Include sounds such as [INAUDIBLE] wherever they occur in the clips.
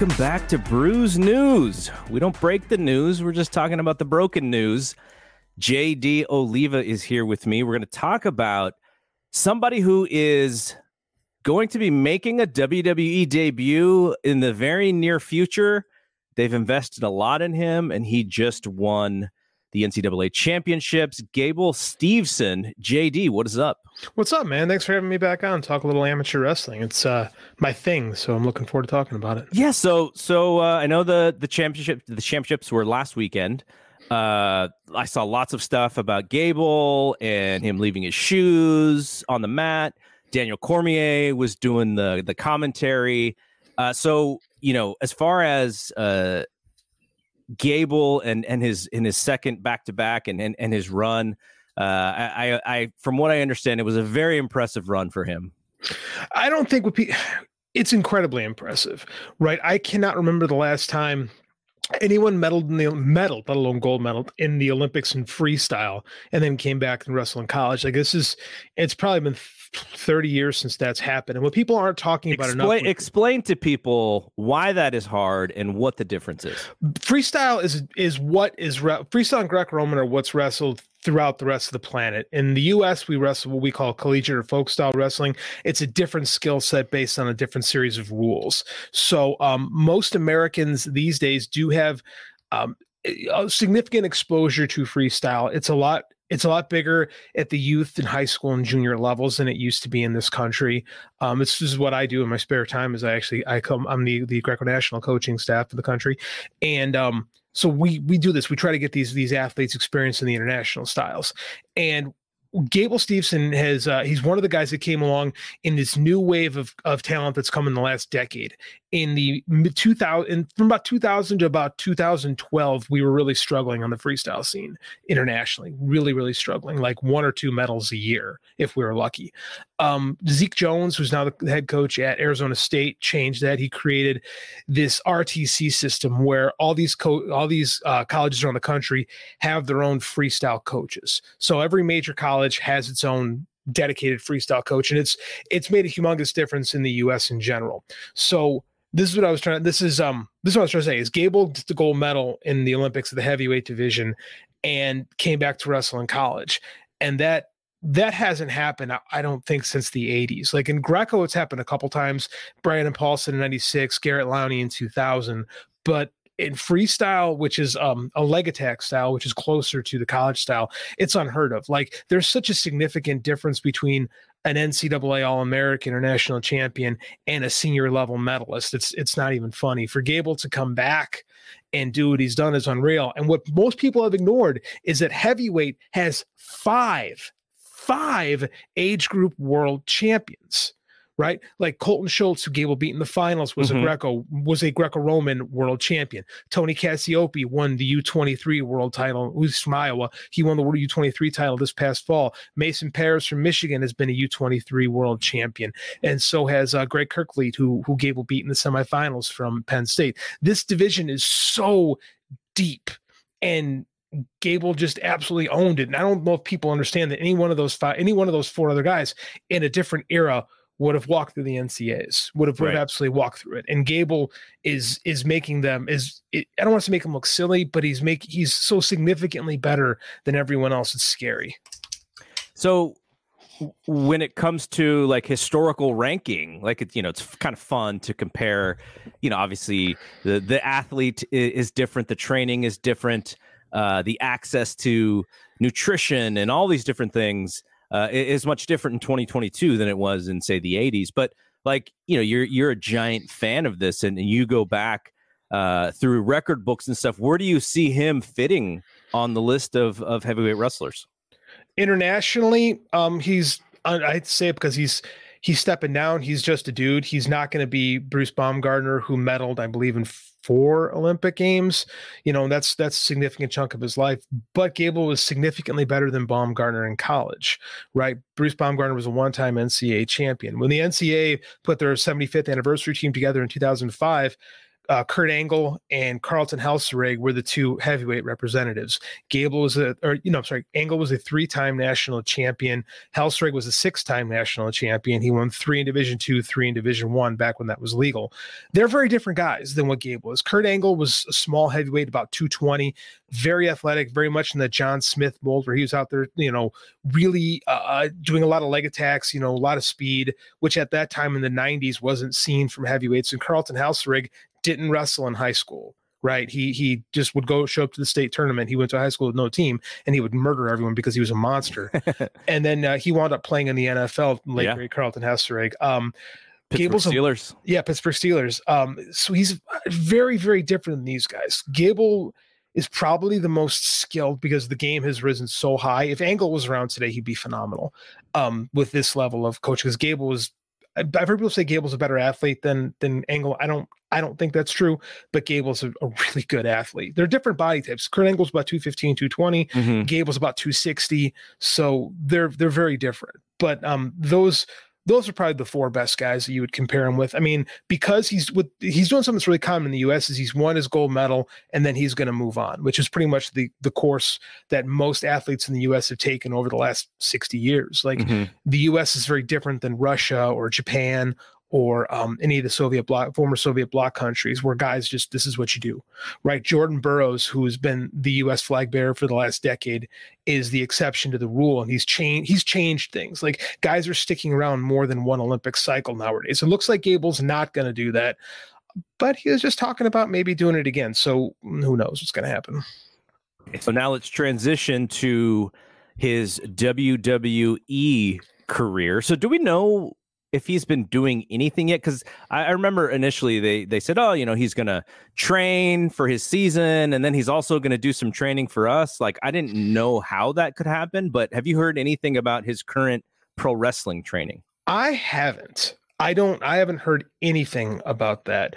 Welcome back to Brews News. We don't break the news, we're just talking about the broken news. JD Oliva is here with me. We're going to talk about somebody who is going to be making a WWE debut in the very near future. They've invested a lot in him, and he just won the NCAA championships. Gable Steveson, JD, what is up? What's up, man? Thanks for having me back on. Talk a little amateur wrestling. It's uh, my thing, so I'm looking forward to talking about it. Yeah. So, so uh, I know the the championship the championships were last weekend. Uh, I saw lots of stuff about Gable and him leaving his shoes on the mat. Daniel Cormier was doing the the commentary. Uh, so you know, as far as uh, Gable and and his in his second back to back and and and his run, uh, I, I from what I understand, it was a very impressive run for him. I don't think what [SIGHS] it's incredibly impressive, right? I cannot remember the last time anyone medaled in the medal, let alone gold medal in the Olympics in freestyle, and then came back and wrestled in college. Like this is, it's probably been 30 years since that's happened. And what people aren't talking about explain, enough. explain to people why that is hard and what the difference is. Freestyle is is what is re- freestyle and Greco-Roman are what's wrestled throughout the rest of the planet. In the US, we wrestle what we call collegiate or folk style wrestling. It's a different skill set based on a different series of rules. So um, most Americans these days do have um, a significant exposure to freestyle. It's a lot it's a lot bigger at the youth and high school and junior levels than it used to be in this country. Um, this is what I do in my spare time. Is I actually I come I'm the the Greco National coaching staff for the country, and um, so we we do this. We try to get these these athletes experience in the international styles, and Gable Steveson has uh, he's one of the guys that came along in this new wave of, of talent that's come in the last decade. In the mid 2000 from about 2000 to about 2012, we were really struggling on the freestyle scene internationally, really really struggling, like one or two medals a year if we were lucky. Um, Zeke Jones, who's now the head coach at Arizona State, changed that. He created this RTC system where all these co- all these uh, colleges around the country have their own freestyle coaches. So every major college has its own dedicated freestyle coach and it's it's made a humongous difference in the US in general. So this is what I was trying this is um this is what I was trying to say is Gable gets the gold medal in the Olympics of the heavyweight division and came back to wrestle in college. And that that hasn't happened, I don't think, since the 80s. Like in Greco, it's happened a couple times. Brian Brandon Paulson in 96, Garrett Lowney in 2000. But in freestyle, which is um, a leg attack style, which is closer to the college style, it's unheard of. Like there's such a significant difference between an NCAA All American or national champion and a senior level medalist. It's it's not even funny for Gable to come back and do what he's done is unreal. And what most people have ignored is that heavyweight has five five age group world champions right? Like Colton Schultz, who Gable beat in the finals, was mm-hmm. a Greco was a Greco-Roman world champion. Tony Cassioppi won the U23 world title. Who's from Iowa? He won the World U23 title this past fall. Mason Parris from Michigan has been a U23 world champion, and so has uh, Greg Kerkvliet, who who Gable beat in the semifinals from Penn State. This division is so deep and Gable just absolutely owned it. And I don't know if people understand that any one of those five, any one of those four other guys in a different era would have walked through the NCAs, would have, would have absolutely walked through it. And Gable is is making them is it, I don't want to make him look silly, but he's make he's so significantly better than everyone else. It's scary. So when it comes to like historical ranking, like it, you know, it's kind of fun to compare. You know, obviously the the athlete is different, the training is different, uh, the access to nutrition and all these different things uh, is much different in 2022 than it was in say the 80s. But like you know, you're you're a giant fan of this, and, and you go back uh, through record books and stuff. Where do you see him fitting on the list of of heavyweight wrestlers? Internationally, um, he's I'd say because he's he's stepping down. He's just a dude. He's not going to be Bruce Baumgartner, who medaled, I believe, in four Olympic games. You know, that's that's a significant chunk of his life. But Gable was significantly better than Baumgartner in college, right? Bruce Baumgartner was a one-time NCAA champion. When the NCAA put their 75th anniversary team together in 2005, uh, Kurt Angle and Carlton Haselrig were the two heavyweight representatives. Gable was a, or you know, I'm sorry, Angle was a three-time national champion. Haselrig was a six-time national champion. He won three in Division Two, three in Division One back when that was legal. They're very different guys than what Gable was. Kurt Angle was a small heavyweight, about 220, very athletic, very much in the John Smith mold, where he was out there, you know, really uh, uh doing a lot of leg attacks, you know, a lot of speed, which at that time in the 90s wasn't seen from heavyweights. And Carlton Haselrig didn't wrestle in high school right? He he just would go show up to the state tournament. He went to high school with no team, and he would murder everyone because he was a monster. [LAUGHS] and then uh, he wound up playing in the NFL. Late yeah. great Carlton Haselrig. Um, Pittsburgh Gable's Steelers. A, yeah, Pittsburgh Steelers. Um, so he's very very different than these guys. Gable is probably the most skilled because the game has risen so high. If Angle was around today, he'd be phenomenal. Um, with this level of coach, because Gable was I've heard people say Gable's a better athlete than than Angle. I don't I don't think that's true, but Gable's a, a really good athlete. They're different body types. Kurt Angle's about 215, 220. Mm-hmm. Gable's about 260. So they're they're very different. But um those those are probably the four best guys that you would compare him with. I mean, because he's with he's doing something that's really common in the U.S. is he's won his gold medal and then he's going to move on, which is pretty much the the course that most athletes in the U.S. have taken over the last sixty years. Like mm-hmm. the U.S. is very different than Russia or Japan or um, any of the Soviet bloc, former Soviet bloc countries, where guys just this is what you do, right? Jordan Burroughs, who has been the U.S. flag bearer for the last decade, is the exception to the rule, and he's changed. He's changed things. Like guys are sticking around more than one Olympic cycle nowadays. It looks like Gable's not going to do that, but he was just talking about maybe doing it again. So who knows what's going to happen? So now let's transition to his WWE career. So do we know if he's been doing anything yet because I, I, remember initially they they said oh you know he's gonna train for his season and then he's also gonna do some training for us like i didn't know how that could happen but have you heard anything about his current pro wrestling training i haven't i don't i haven't heard anything about that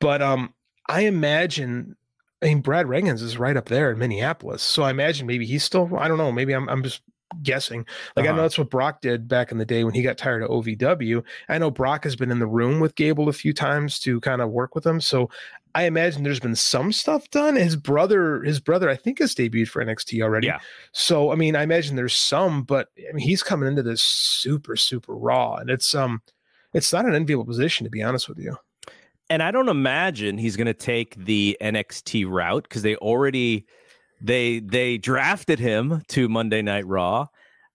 but um i imagine I mean, Brad Rheingans is right up there in Minneapolis, so I imagine maybe he's still. I don't know. Maybe I'm. I'm just guessing. Like uh-huh. I know uh-huh. that's what Brock did back in the day when he got tired of OVW. I know Brock has been in the room with Gable a few times to kind of work with him. So I imagine there's been some stuff done. His brother, his brother, I think has debuted for NXT already. Yeah. So I mean, I imagine there's some, but I mean, he's coming into this super, super raw, and it's um, it's not an enviable position to be honest with you. And I don't imagine he's going to take the NXT route because they already they they drafted him to Monday Night Raw,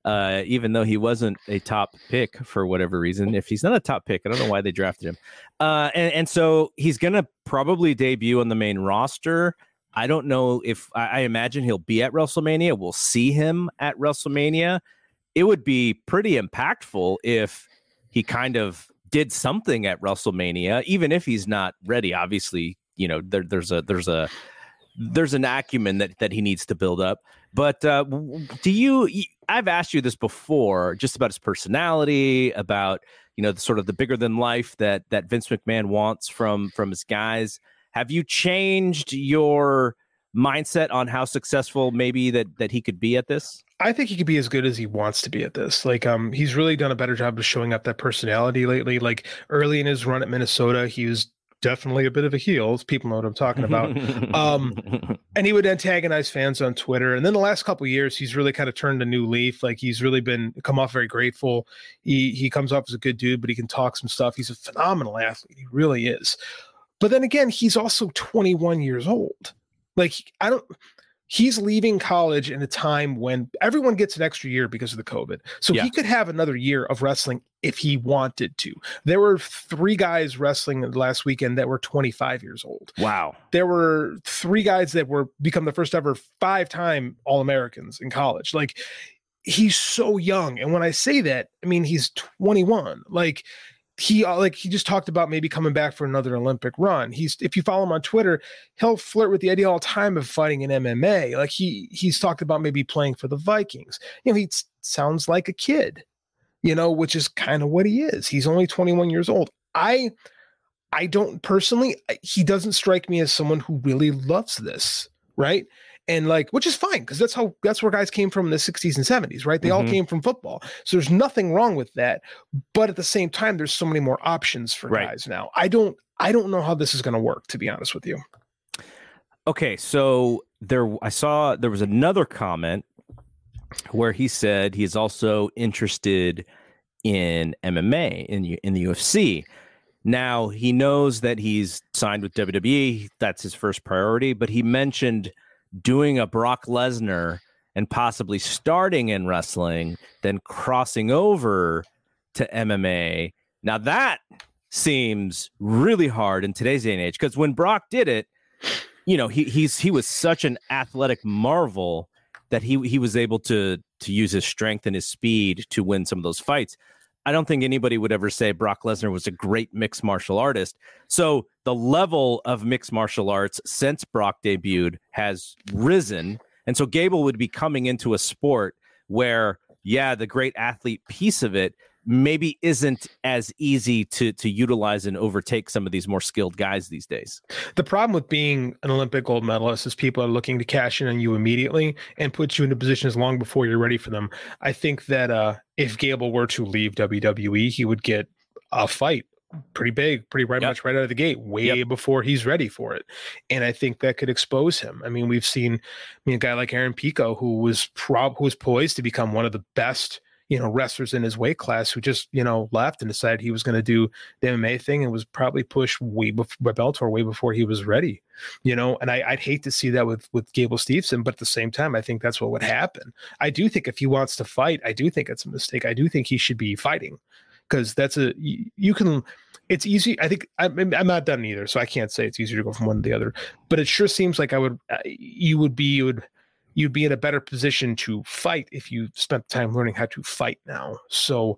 uh, even though he wasn't a top pick for whatever reason. If he's not a top pick, I don't know why they drafted him. Uh, and and so he's gonna probably debut on the main roster. I don't know if I, I imagine he'll be at WrestleMania. We'll see him at WrestleMania. It would be pretty impactful if he kind of did something at WrestleMania, even if he's not ready. Obviously, you know there, there's a there's a there's an acumen that that he needs to build up. But uh, do you? I've asked you this before, just about his personality, about you know the sort of the bigger than life that that Vince McMahon wants from from his guys. Have you changed your mindset on how successful maybe that that he could be at this? I think he could be as good as he wants to be at this. Like, um, he's really done a better job of showing up that personality lately. Like early in his run at Minnesota, he was definitely a bit of a heel. People know what I'm talking about. [LAUGHS] um, and he would antagonize fans on Twitter. And then the last couple years, he's really kind of turned a new leaf. Like he's really been come off very grateful. He he comes off as a good dude, but he can talk some stuff. He's a phenomenal athlete. He really is. But then again, he's also 21 years old. Like I don't he's leaving college in a time when everyone gets an extra year because of the COVID. So yeah. he could have another year of wrestling if he wanted to. There were three guys wrestling last weekend that were 25 years old. Wow. There were three guys that were become the first ever five-time All-Americans in college. Like he's so young. And when I say that, I mean he's 21. Like he uh, like he just talked about maybe coming back for another Olympic run. He's if you follow him on Twitter, he'll flirt with the idea all the time of fighting in MMA. Like he he's talked about maybe playing for the Vikings. You know, he sounds like a kid, you know, which is kind of what he is. He's only 21 years old. I I don't personally he doesn't strike me as someone who really loves this, right? And like which is fine because that's how that's where guys came from in the 60s and 70s right they mm-hmm. all came from football so there's nothing wrong with that but at the same time there's so many more options for right. guys now i don't I don't know how this is going to work, to be honest with you. Okay, so there, I saw there was another comment where he said he's also interested in MMA in in the UFC. Now he knows that he's signed with WWE. That's his first priority. But he mentioned doing a Brock Lesnar and possibly starting in wrestling, then crossing over to MMA. Now that seems really hard in today's day and age because when Brock did it, you know, he he's he was such an athletic marvel that he he was able to to use his strength and his speed to win some of those fights. I don't think anybody would ever say Brock Lesnar was a great mixed martial artist. So the level of mixed martial arts since Brock debuted has risen. And so Gable would be coming into a sport where, yeah, the great athlete piece of it maybe isn't as easy to to utilize and overtake some of these more skilled guys these days. The problem with being an Olympic gold medalist is people are looking to cash in on you immediately and put you into positions long before you're ready for them. I think that uh, if Gable were to leave WWE, he would get a fight pretty big, pretty right yep. much right out of the gate, way yep. before he's ready for it. And I think that could expose him. I mean, we've seen I mean a guy like Aaron Pico who was prob who was poised to become one of the best you know wrestlers in his weight class who just you know left and decided he was going to do the MMA thing and was probably pushed way before Bellator way before he was ready, you know. And I, would hate to see that with with Gable Steveson, but at the same time, I think that's what would happen. I do think if he wants to fight, I do think it's a mistake. I do think he should be fighting because that's a you, you can. It's easy. I think I'm, I'm not done either, so I can't say it's easier to go from one to the other. But it sure seems like I would. You would be. You would you'd be in a better position to fight if you spent time learning how to fight now. So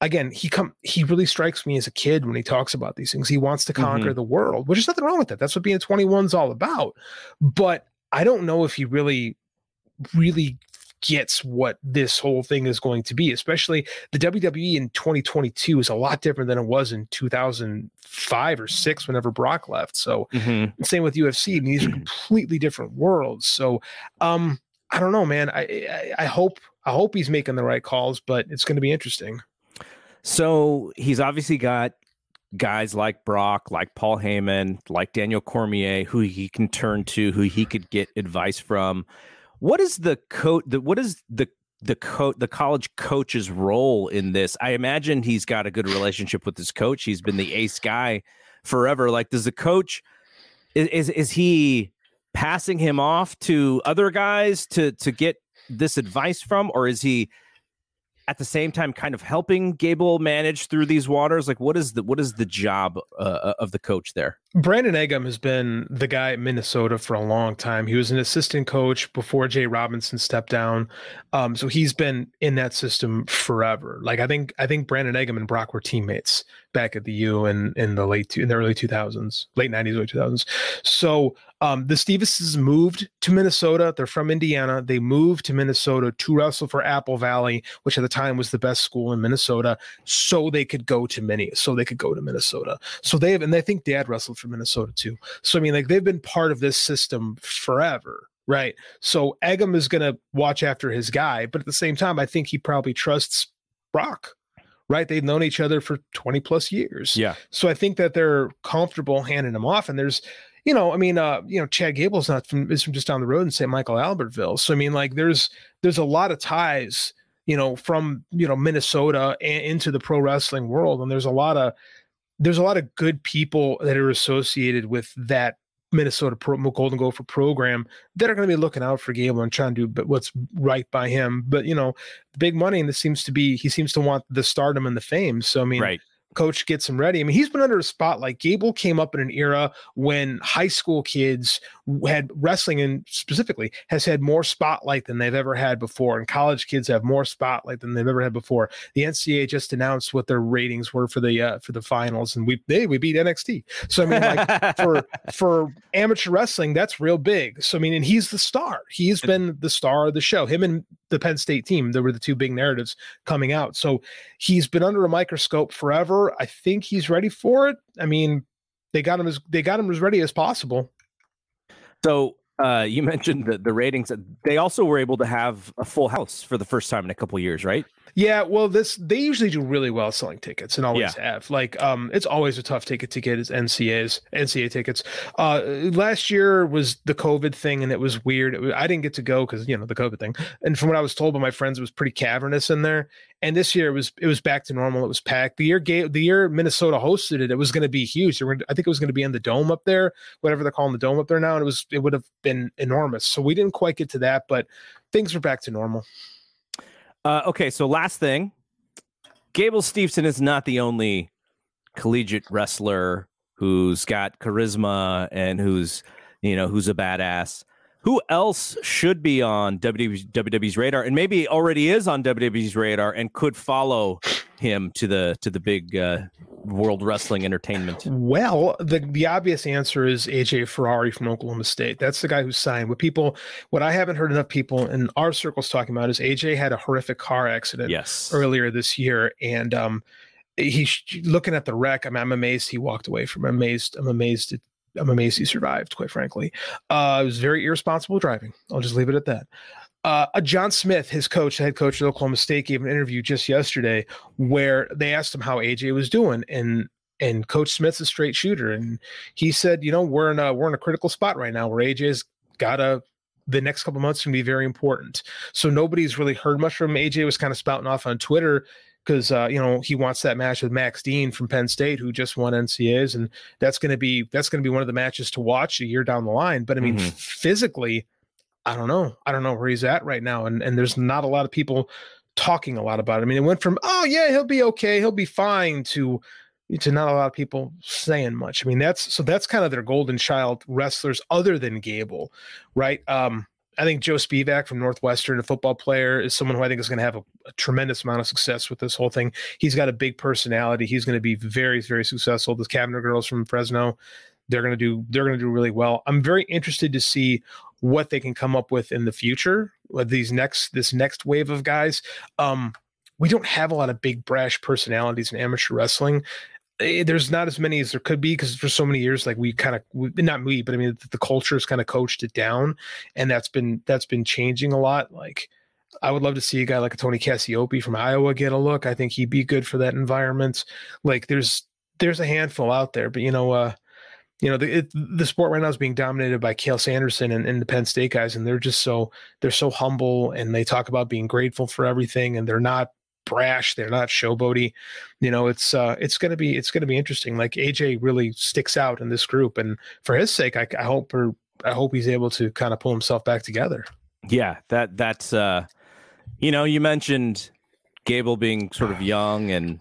again, he come he really strikes me as a kid when he talks about these things. He wants to conquer mm-hmm. the world, which is nothing wrong with that. That's what being 21 is all about. But I don't know if he really really gets what this whole thing is going to be, especially the WWE in 2022 is a lot different than it was in 2005 or six whenever Brock left. So, mm-hmm. same with UFC. I mean, these are [CLEARS THROAT] completely different worlds. So, um, I don't know, man. I, I, I hope I hope he's making the right calls, but it's going to be interesting. So he's obviously got guys like Brock, like Paul Heyman, like Daniel Cormier, who he can turn to, who he could get advice from. What is the coach? What is the the coach the college coach's role in this? I imagine he's got a good relationship with his coach. He's been the ace guy forever. Like, does the coach is is, is he passing him off to other guys to to get this advice from, or is he at the same time kind of helping Gable manage through these waters? Like, what is the what is the job uh, of the coach there? Brandon Eggum has been the guy at Minnesota for a long time. He was an assistant coach before Jay Robinson stepped down. Um, so he's been in that system forever. Like I think I think Brandon Eggum and Brock were teammates back at the U in in the late in the early 2000s, late 90s, early 2000s. So um, the Stevesons moved to Minnesota. They're from Indiana. They moved to Minnesota to wrestle for Apple Valley, which at the time was the best school in Minnesota, so they could go to Minnie, so they could go to Minnesota. So they have, and I think Dad wrestled for from Minnesota too. So I mean, like they've been part of this system forever, right? So Eggum is going to watch after his guy, but at the same time, I think he probably trusts Brock. Right, they've known each other for twenty plus years. Yeah. So I think that they're comfortable handing him off, and there's you know, I mean, uh, you know, Chad Gable's not from is from just down the road in St. Michael Albertville. So I mean, like, there's there's a lot of ties, you know, from you know Minnesota and into the pro wrestling world, and there's a lot of there's a lot of good people that are associated with that Minnesota Pro, Golden Gopher program that are going to be looking out for Gable and trying to do what's right by him. But you know, big money, and this seems to be he seems to want the stardom and the fame. So I mean, right coach gets him ready. I mean, he's been under a spotlight. Gable came up in an era when high school kids had wrestling and specifically has had more spotlight than they've ever had before. And college kids have more spotlight than they've ever had before. The NCAA just announced what their ratings were for the uh, for the finals, and we they we beat NXT. So I mean, like [LAUGHS] for for amateur wrestling, that's real big. So I mean, and he's the star. He's been the star of the show. Him and the Penn State team. There were the two big narratives coming out. So he's been under a microscope forever. I think he's ready for it. I mean, they got him as they got him as ready as possible. So uh, you [LAUGHS] mentioned the, the ratings. They also were able to have a full house for the first time in a couple years, right? Yeah, well, this they usually do really well selling tickets and always yeah. have. Like, um, it's always a tough ticket to get is NCAs, NCA tickets. Uh, last year was the COVID thing, and it was weird. It was, I didn't get to go because you know the COVID thing. And from what I was told by my friends, it was pretty cavernous in there. And this year it was it was back to normal. It was packed. The year the year Minnesota hosted it, it was going to be huge. Were, I think it was going to be in the dome up there, whatever they're calling the dome up there now, and it was it would have been enormous. So we didn't quite get to that, but things are back to normal. Uh, okay, so last thing, Gable Steveson is not the only collegiate wrestler who's got charisma and who's you know who's a badass. Who else should be on WWE's radar, and maybe already is on WWE's radar, and could follow him to the to the big uh, World Wrestling Entertainment? Well, the the obvious answer is AJ Ferrari from Oklahoma State. That's the guy who signed. What people, what I haven't heard enough people in our circles talking about is AJ had a horrific car accident yes. earlier this year, and um, he's looking at the wreck. I'm, I'm amazed he walked away from. I'm amazed. I'm amazed. It, I'm amazed he survived. Quite frankly, uh, it was very irresponsible driving. I'll just leave it at that. Uh, John Smith, his coach, head coach of Oklahoma State, gave an interview just yesterday where they asked him how AJ was doing, and and Coach Smith's a straight shooter, and he said, you know, we're in a we're in a critical spot right now where AJ's got a the next couple months can be very important. So nobody's really heard much from AJ. Was kind of spouting off on Twitter because uh, you know he wants that match with Max Dean from Penn State, who just won NCAs, and that's going to be that's going to be one of the matches to watch a year down the line. But I mean, mm-hmm. physically, I don't know. I don't know where he's at right now. And and there's not a lot of people talking a lot about it. I mean, it went from, oh yeah, he'll be okay, he'll be fine to to not a lot of people saying much. I mean, that's so that's kind of their golden child wrestlers other than Gable, right? Um, I think Joe Spivak from Northwestern, a football player, is someone who I think is going to have a, a, tremendous amount of success with this whole thing. He's got a big personality. He's going to be very, very successful. The Cavinder girls from Fresno, they're going to do they're going to do really well. I'm very interested to see what they can come up with in the future with these next this next wave of guys. Um, we don't have a lot of big brash personalities in amateur wrestling. Eh, there's not as many as there could be because for so many years, like we kind of not me, but I mean the, the culture has kind of coached it down, and that's been that's been changing a lot. Like I would love to see a guy like a Tony Cassioppi from Iowa get a look. I think he'd be good for that environment. Like there's there's a handful out there, but you know, uh, you know, the it, the sport right now is being dominated by Cael Sanderson and, and the Penn State guys, and they're just so they're so humble and they talk about being grateful for everything, and they're not brash, they're not showboaty. You know, it's uh, it's gonna be it's gonna be interesting. Like AJ really sticks out in this group, and for his sake, I, I hope or I hope he's able to kind of pull himself back together. Yeah, that that's uh, you know, you mentioned Gable being sort of young and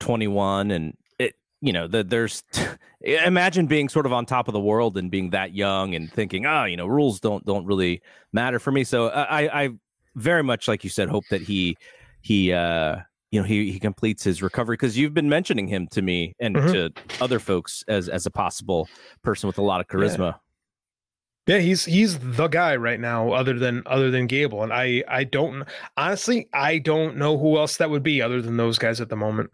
21 and it you know, the, there's [LAUGHS] imagine being sort of on top of the world and being that young and thinking, oh, you know, rules don't don't really matter for me. So uh, I, I very much, like you said, hope that he he uh you know he he completes his recovery because you've been mentioning him to me and mm-hmm. to other folks as as a possible person with a lot of charisma. Yeah. yeah. he's he's the guy right now, other than other than Gable, and I I don't honestly I don't know who else that would be other than those guys at the moment.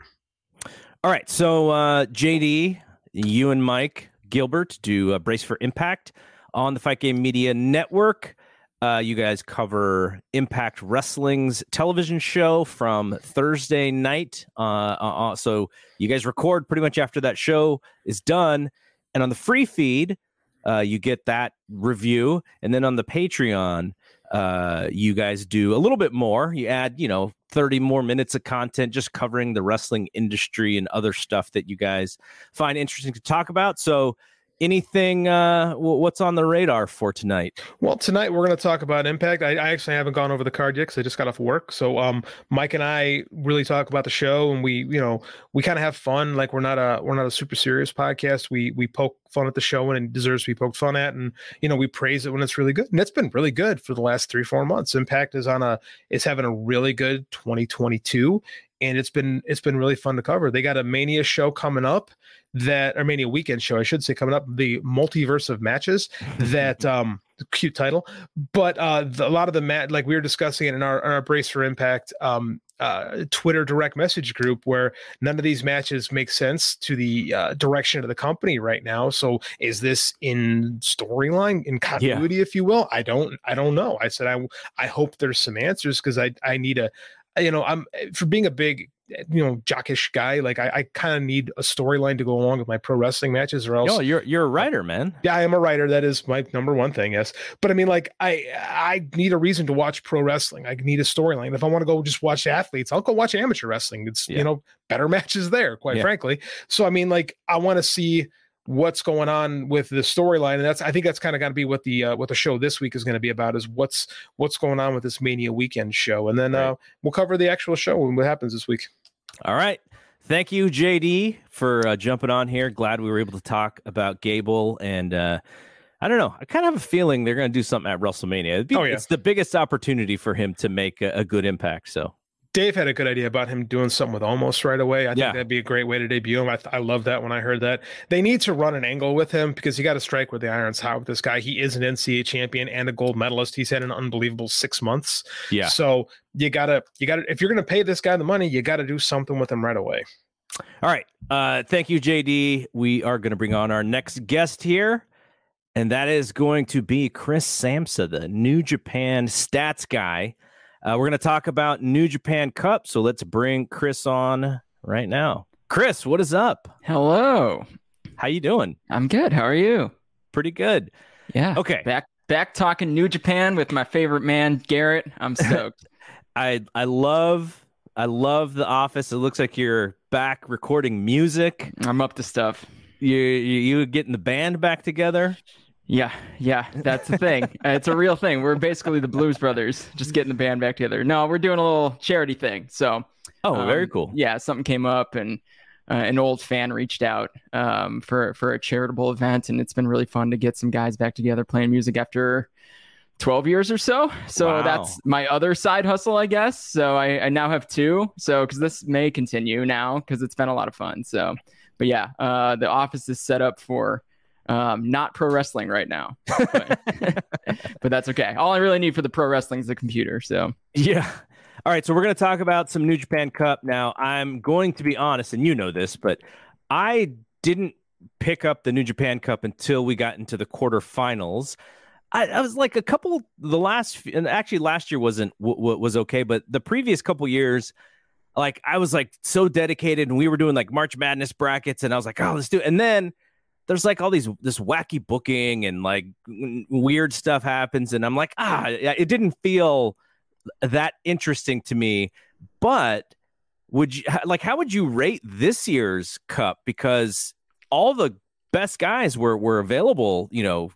All right. So, uh, JD, you and Mike Gilbert do a Brace for Impact on the Fight Game Media Network. Uh, you guys cover Impact Wrestling's television show from Thursday night. Uh, uh, uh, so you guys record pretty much after that show is done. And on the free feed, uh, you get that review. And then on the Patreon, uh, you guys do a little bit more. You add, you know, 30 more minutes of content just covering the wrestling industry and other stuff that you guys find interesting to talk about. So anything uh what's on the radar for tonight? Well tonight we're going to talk about impact. I, I, actually haven't gone over the card yet because i just got off work. So um mike and i really talk about the show and we you know we kind of have fun. Like we're not a we're not a super serious podcast. We we poke fun at the show and it deserves to be poked fun at and you know we praise it when it's really good. And it's been really good for the last three four months. Impact is on a is having a really good 2022 and it's been it's been really fun to cover. They got a Mania show coming up that or Mania weekend show, I should say, coming up. The multiverse of matches that [LAUGHS] um cute title, but uh the, a lot of the mat like we were discussing it in our, our Brace for Impact um uh, Twitter direct message group where none of these matches make sense to the uh, direction of the company right now. So is this in storyline, in continuity, yeah. if you will? I don't, I don't know. I said I, I hope there's some answers because I, I need a, you know, I'm eh, for being a big eh, you know jockish guy like i, I kind of need a storyline to go along with my pro wrestling matches or else oh you're you're a writer man. Yeah i am a writer. That is my number one thing yes. But i mean like i i need a reason to watch pro wrestling. I need a storyline. If i want to go just watch athletes i'll go watch amateur wrestling. It's yeah. you know better [LAUGHS] matches there quite yeah. frankly. So i mean like i want to see what's going on with the storyline and that's i think that's kind of got to be what the uh, what the show this week is going to be about is what's what's going on with this mania weekend show and then right. uh, we'll cover the actual show and what happens this week all right. Thank you, JD, for uh, jumping on here. Glad we were able to talk about Gable. And uh, I don't know. I kind of have a feeling they're going to do something at WrestleMania. Be, oh, yeah. It's the biggest opportunity for him to make a, a good impact. So Dave had a good idea about him doing something with almost right away. I think yeah. that'd be a great way to debut him. I, th- I love that when I heard that. They need to run an angle with him because you got to strike where the iron's hot with this guy. He is an NCAA champion and a gold medalist. He's had an unbelievable six months. Yeah. So you gotta, you gotta, if you're gonna pay this guy the money, you got to do something with him right away. All right. Uh, thank you, JD. We are going to bring on our next guest here, and that is going to be Chris Samsa, the New Japan stats guy. Uh, we're going to talk about New Japan Cup. So let's bring Chris on right now. Chris, what is up? Hello. How you doing? I'm good. How are you? Pretty good. Yeah. Okay. Back back talking New Japan with my favorite man, Garrett. I'm [LAUGHS] stoked. I I love I love the office. It looks like you're back recording music. I'm up to stuff. You you, you getting the band back together? Yeah, yeah, that's the thing. [LAUGHS] It's a real thing. We're basically the Blues Brothers, just getting the band back together. No, we're doing a little charity thing. So, oh, um, very cool. Yeah, something came up, and uh, an old fan reached out um, for for a charitable event, and it's been really fun to get some guys back together playing music after 12 years or so. So wow. that's my other side hustle, I guess. So I, I now have two. So because this may continue now because it's been a lot of fun. So, but yeah, uh, the office is set up for um, not pro wrestling right now, but, [LAUGHS] but that's okay. All I really need for the pro wrestling is the computer. So yeah. All right, so we're going to talk about some New Japan Cup now. I'm going to be honest, and you know this, but I didn't pick up the New Japan Cup until we got into the quarterfinals. I, I was like a couple the last, and actually last year wasn't w- was okay, but the previous couple years, like I was like so dedicated, and we were doing like March Madness brackets, and I was like, oh, let's do it, and then there's like all these this wacky booking and like weird stuff happens and i'm like ah it didn't feel that interesting to me but would you like how would you rate this year's cup? Because all the best guys were were available you know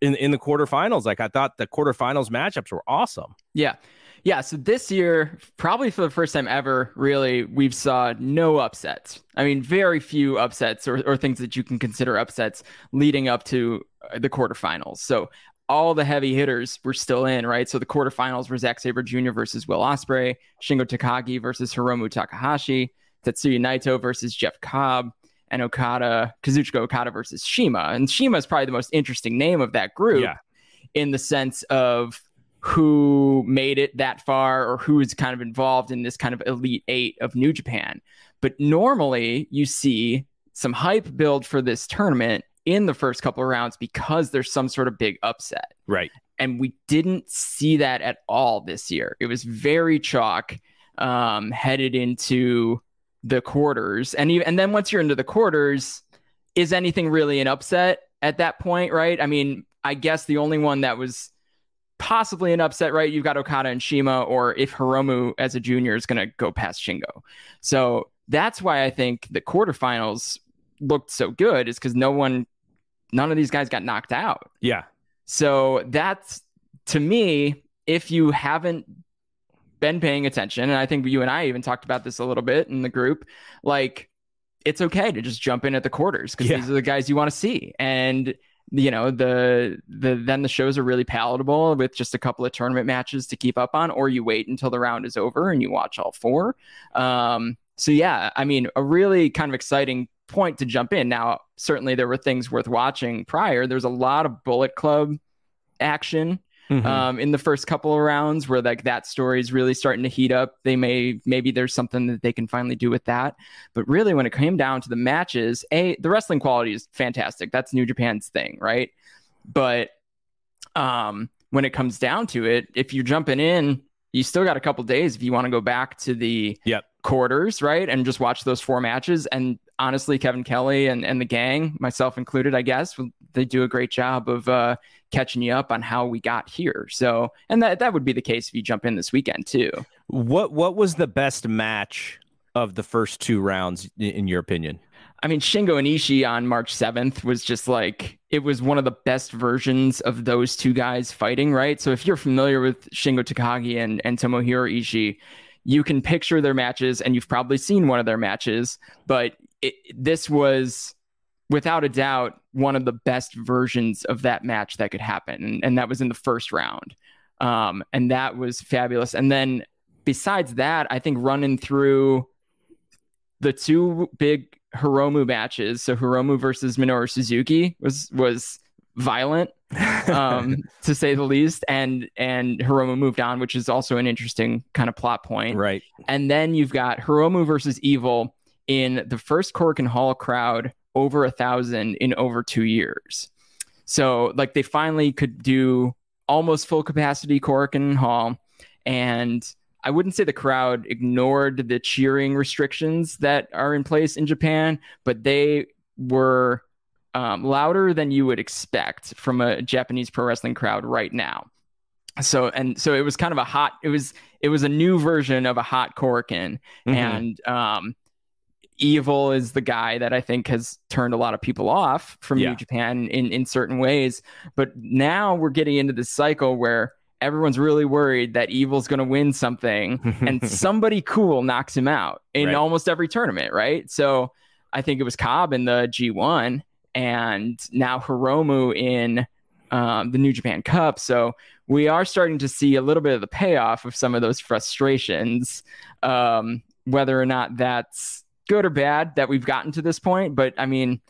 in in the quarterfinals like i thought the quarterfinals matchups were awesome. Yeah yeah, so this year, probably for the first time ever, really, we've saw no upsets. I mean, very few upsets or, or things that you can consider upsets leading up to uh, the quarterfinals. So all the heavy hitters were still in, right? So the quarterfinals were Zack Sabre Jr. versus Will Ospreay, Shingo Takagi versus Hiromu Takahashi, Tetsuya Naito versus Jeff Cobb, and Okada, Kazuchika Okada versus Shima. And Shima is probably the most interesting name of that group yeah. in the sense of who made it that far or who is kind of involved in this kind of elite eight of New Japan. But normally you see some hype build for this tournament in the first couple of rounds because there's some sort of big upset. Right. And we didn't see that at all this year. It was very chalk um, headed into the quarters. And, even, and then once you're into the quarters, is anything really an upset at that point, right? I mean, I guess the only one that was possibly an upset, right? You've got Okada and Shima, or if Hiromu as a junior is going to go past Shingo. So that's why I think the quarterfinals looked so good, is because no one, none of these guys got knocked out. Yeah. So that's to me, if you haven't been paying attention, and I think you and I even talked about this a little bit in the group, like it's okay to just jump in at the quarters because yeah. these are the guys you want to see. And you know the the then the shows are really palatable with just a couple of tournament matches to keep up on or you wait until the round is over and you watch all four. Um so yeah i mean a really kind of exciting point to jump in. Now certainly there were things worth watching prior. There's a lot of bullet club action mm-hmm. um, in the first couple of rounds where like that story is really starting to heat up. They may maybe there's something that they can finally do with that. But really, when it came down to the matches, a the wrestling quality is fantastic. That's New Japan's thing, right? But um, when it comes down to it, if you're jumping in you still got a couple days if you want to go back to the Yep. Quarters, right? And just watch those four matches. And honestly, Kevin Kelly and, and the gang, myself included, I guess, they do a great job of uh, catching you up on how we got here. So, and that, that would be the case if you jump in this weekend too. What what was the best match of the first two rounds in your opinion? I mean, Shingo and Ishii on March 7th was just like, it was one of the best versions of those two guys fighting, right? So if you're familiar with Shingo Takagi and, and Tomohiro Ishii, you can picture their matches and you've probably seen one of their matches, but it, this was without a doubt one of the best versions of that match that could happen. And, and that was in the first round. Um, and that was fabulous. And then besides that, I think running through the two big Hiromu matches, so Hiromu versus Minoru Suzuki was was violent, um, [LAUGHS] to say the least, and and Hiromu moved on, which is also an interesting kind of plot point. right. And then you've got Hiromu versus Evil in the first Korakuen Hall crowd over a thousand in over two years. So like they finally could do almost full capacity Korakuen Hall, and I wouldn't say the crowd ignored the cheering restrictions that are in place in Japan, but they were um, louder than you would expect from a Japanese pro wrestling crowd right now. So and so it was kind of a hot. It was it was a new version of a hot Korakuen, Mhm. and um, Evil is the guy that I think has turned a lot of people off from Yeah. New Japan in in certain ways. But now we're getting into this cycle where everyone's really worried that Evil's going to win something, [LAUGHS] and somebody cool knocks him out in Right. almost every tournament, right? So I think it was Cobb in the G1, and now Hiromu in um, the New Japan Cup. So we are starting to see a little bit of the payoff of some of those frustrations, um, whether or not that's good or bad that we've gotten to this point. But I mean,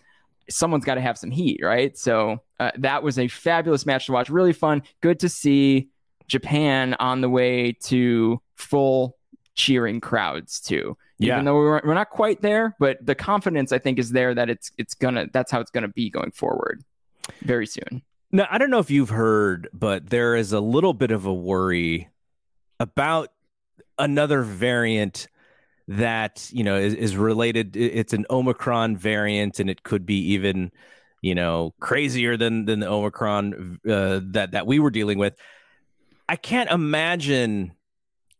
someone's got to have some heat, right? So uh, that was a fabulous match to watch. Really fun. Good to see Japan on the way to full cheering crowds too. Yeah. Even though we're, we're not quite there, but the confidence I think is there that it's it's gonna that's how it's gonna be going forward very soon. Now, I don't know if you've heard, but there is a little bit of a worry about another variant that, you know, is, is related. It's an Omicron variant, and it could be even, you know, crazier than than the Omicron uh, that that we were dealing with. I can't imagine,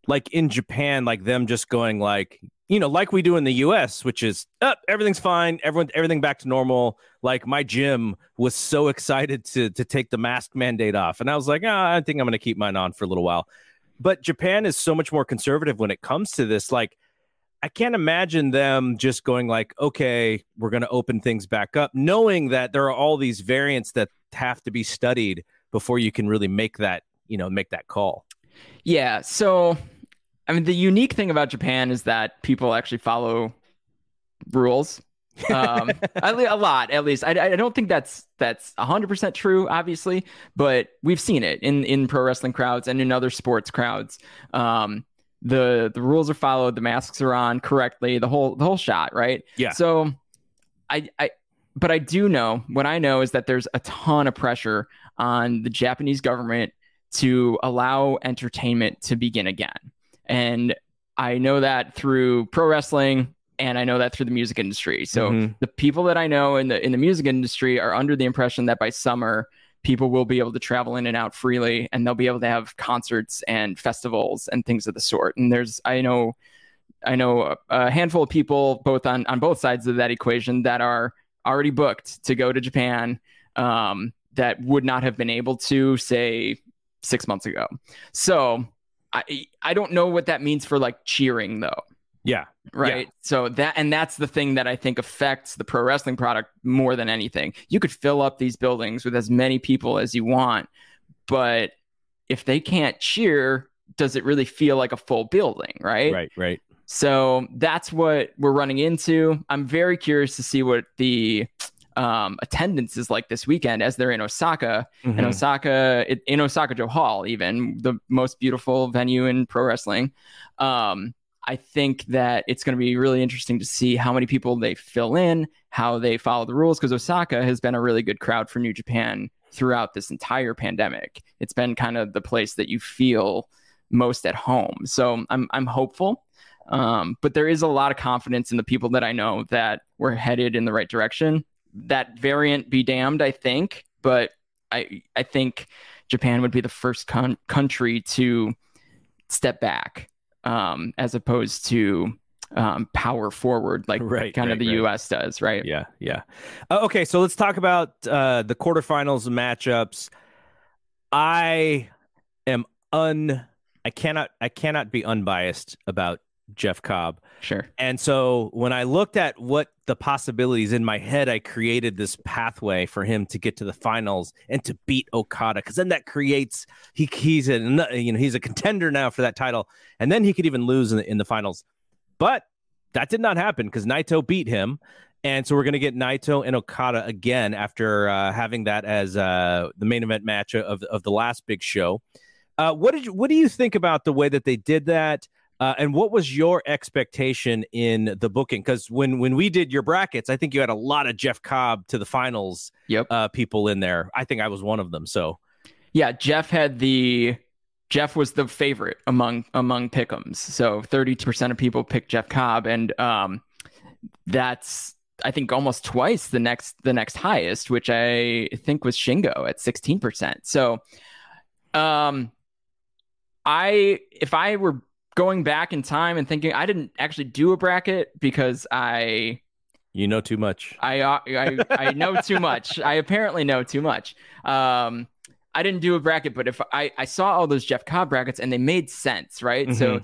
like in Japan, like them just going like, you know, like we do in the U.S., which is oh, everything's fine, everyone, everything back to normal. Like my gym was so [LAUGHS] excited to to take the mask mandate off, and I was like, ah, I think I'm going to keep mine on for a little while. But Japan is so much more conservative when it comes to this. Like, I can't imagine them just going like, okay, we're going to open things back up, knowing that there are all these variants that have to be studied before you can really make that, you know, make that call. Yeah. So, I mean, the unique thing about Japan is that people actually follow rules. um, [LAUGHS] a lot, at least. I, I don't think that's that's hundred percent true, obviously, but we've seen it in in pro wrestling crowds and in other sports crowds. Um, the the rules are followed, the masks are on correctly, the whole the whole shot, right? Yeah. So, I I but I do know what I know is that there's a ton of pressure on the Japanese government to allow entertainment to begin again. And I know that through pro wrestling and I know that through the music industry. So Mhm. the people that I know in the in the music industry are under the impression that by summer people will be able to travel in and out freely and they'll be able to have concerts and festivals and things of the sort. And there's I know I know a, a handful of people both on on both sides of that equation that are already booked to go to Japan um, that would not have been able to say six months ago. So I I don't know what that means for like cheering though yeah. right so that and that's the thing that i think affects the pro wrestling product more than anything you could fill up these buildings with as many people as you want but if they can't cheer does it really feel like a full building right Right. Right. so that's what we're running into i'm very curious to see what the um, attendance is like this weekend as they're in osaka in Mhm. Osaka, it- in Osaka-jo Hall, even the most beautiful venue in pro wrestling. Um, I think that it's going to be really interesting to see how many people they fill in, how they follow the rules, because Osaka has been a really good crowd for New Japan throughout this entire pandemic. It's been kind of the place that you feel most at home. So I'm I'm hopeful. Um, but there is a lot of confidence in the people that I know that we're headed in the right direction. That variant be damned, I think, but I I think Japan would be the first con- country to step back um, as opposed to um, power forward like right, kind right, of the right. US does, right? Yeah, yeah. Uh, okay, so let's talk about uh, the quarterfinals matchups. I am un I cannot I cannot be unbiased about Jeff Cobb. Sure. And so when I looked at what the possibilities in my head, I created this pathway for him to get to the finals and to beat Okada because then that creates he he's a you know he's a contender now for that title, and then he could even lose in the, in the finals. But that did not happen because Naito beat him. And so we're going to get Naito and Okada again after uh, having that as uh, the main event match of, of the last big show. Uh, what did you, what do you think about the way that they did that? Uh, and what was your expectation in the booking? Because when when we did your brackets, I think you had a lot of Jeff Cobb to the finals. Yep. Uh, people in there. I think I was one of them. So, yeah, Jeff had the Jeff was the favorite among among pickums. So thirty percent of people picked Jeff Cobb, and um, that's I think almost twice the next the next highest, which I think was Shingo at sixteen percent. So, um, I if I were going back in time and thinking I didn't actually do a bracket because I you know too much. I uh, I I know too much. [LAUGHS] I apparently know too much. Um I didn't do a bracket, but if I I saw all those Jeff Cobb brackets and they made sense, right? Mm-hmm. So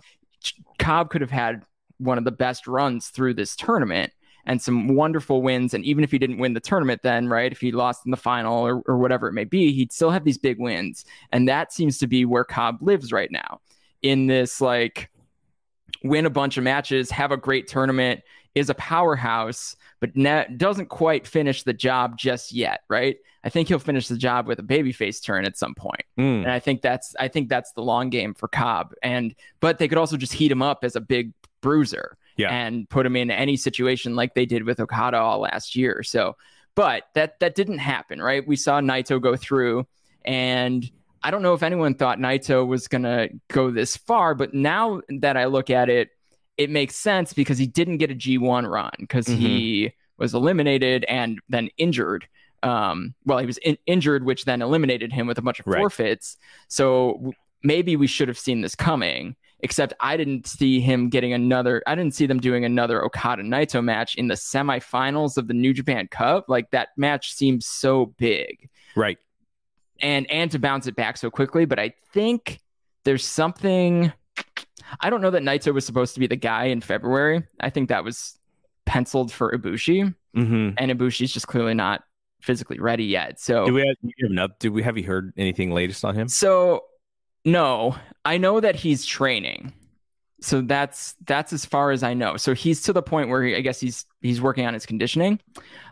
Cobb could have had one of the best runs through this tournament and some wonderful wins. And even if he didn't win the tournament, then right, if he lost in the final or, or whatever it may be, he'd still have these big wins. And that seems to be where Cobb lives right now in this like win a bunch of matches, have a great tournament, is a powerhouse, but ne- doesn't quite finish the job just yet, right? I think he'll finish the job with a babyface turn at some point. Mm. And I think that's I think that's the long game for Cobb. And but they could also just heat him up as a big bruiser yeah. and put him in any situation like they did with Okada all last year. So but that that didn't happen, right? We saw Naito go through and I don't know if anyone thought Naito was going to go this far, but now that I look at it, it makes sense because he didn't get a G1 run because mm-hmm. he was eliminated and then injured. Um, well, he was in- injured, which then eliminated him with a bunch of right. forfeits. So maybe we should have seen this coming, except I didn't see him getting another, I didn't see them doing another Okada Naito match in the semifinals of the New Japan Cup. Like that match seems so big. Right and and to bounce it back so quickly. But I think there's something. I don't know that Naito was supposed to be the guy in February. I think that was penciled for Ibushi, mm-hmm. and Ibushi's just clearly not physically ready yet. So do we have, do we have? Do we have you heard anything latest on him? So no, I know that he's training. So that's that's as far as I know. So he's to the point where he, I guess he's he's working on his conditioning.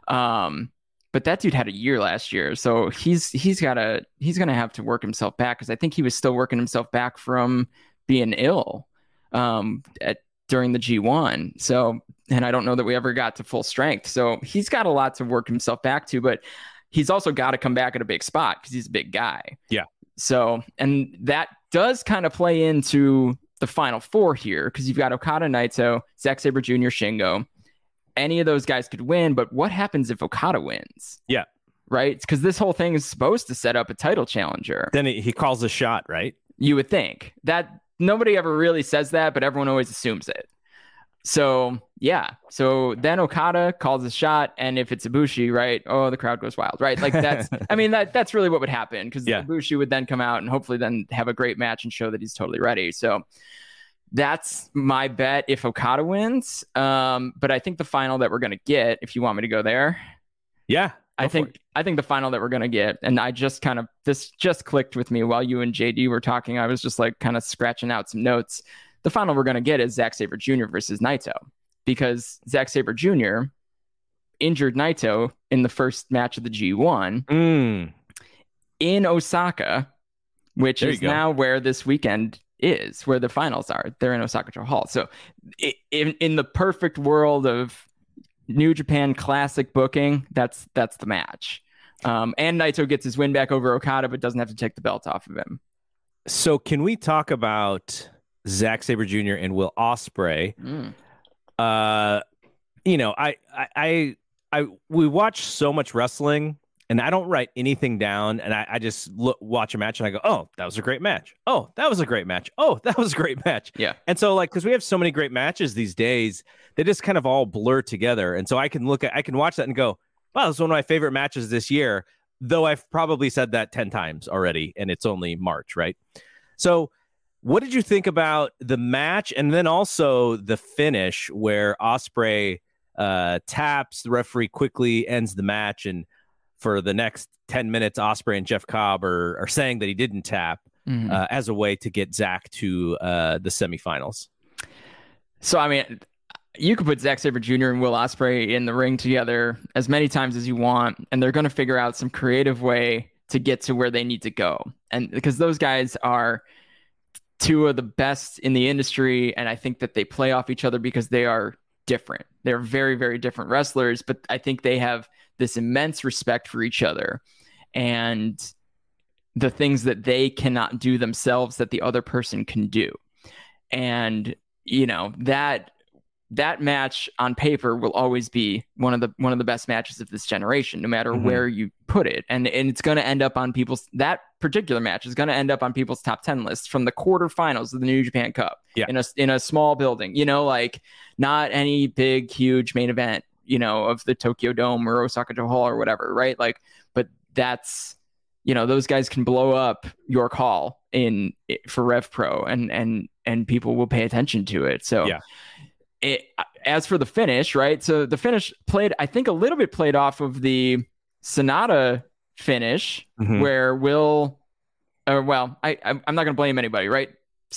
Um, but that dude had a year last year, so he's he's got to he's gonna have to work himself back because I think he was still working himself back from being ill um, at during the G1. So, and I don't know that we ever got to full strength. So he's got a lot to work himself back to, but he's also got to come back at a big spot because he's a big guy. Yeah. So, and that does kind of play into the final four here because you've got Okada Naito, Zack Sabre Jr., Shingo, any of those guys could win, but what happens if Okada wins? Yeah. Right? Because this whole thing is supposed to set up a title challenger. Then he calls a shot, right? You would think that nobody ever really says that, but everyone always assumes it. So yeah, so then Okada calls a shot, and if it's Ibushi, right? Oh, the crowd goes wild, right? Like that's, [LAUGHS] I mean, that that's really what would happen because yeah. Ibushi would then come out and hopefully then have a great match and show that he's totally ready. So that's my bet if Okada wins. Um, but I think the final that we're gonna get, if you want me to go there, yeah, I think I think the final that we're gonna get, and I just kind of this just clicked with me while you and JD were talking. I was just like kind of scratching out some notes. The final we're gonna get is Zack Sabre Jr. versus Naito because Zack Sabre Jr. injured Naito in the first match of the G1 mm. in Osaka, which is now where this weekend is, where the finals are. They're in Osaka Hall. So, in in the perfect world of New Japan Classic booking, that's that's the match. Um, and Naito gets his win back over Okada, but doesn't have to take the belt off of him. So can we talk about Zack Sabre Jr. and Will Ospreay? Mm. Uh, you know, I, I, I, I, we watch so much wrestling, and I don't write anything down, and I, I just look, watch a match, and I go, "Oh, that was a great match. Oh, that was a great match. Oh, [LAUGHS] that was a great match." Yeah. And so, like, because we have so many great matches these days, they just kind of all blur together, and so I can look at, I can watch that and go, "Wow, this is one of my favorite matches this year." Though I've probably said that ten times already, and it's only March, right? So what did you think about the match and then also the finish where Ospreay uh, taps the referee quickly ends the match and for the next 10 minutes Ospreay and Jeff Cobb are, are saying that he didn't tap Mhm. uh, as a way to get Zack to uh, the semifinals. So I mean, you could put Zack Sabre Jr. and Will Ospreay in the ring together as many times as you want, and they're going to figure out some creative way to get to where they need to go. And because those guys are two of the best in the industry, and I think that they play off each other because they are different. They're very, very different wrestlers, but I think they have this immense respect for each other. And the things that they cannot do themselves that the other person can do. And you know, that that match on paper will always be one of the one of the best matches of this generation, no matter Mhm. where you put it. And and it's going to end up on people's that particular match is going to end up on people's top ten lists from the quarterfinals of the New Japan Cup Yeah. in a in a small building. You know, like not any big huge main event. You know, of the Tokyo Dome or Osaka-jo Hall or whatever, right? Like, but that's you know those guys can blow up York Hall in for Rev Pro and and and people will pay attention to it. So Yeah. it as for the finish, right? So the finish played, I think, a little bit played off of the Sanada finish Mhm. where Will, or well, I I'm not going to blame anybody, right?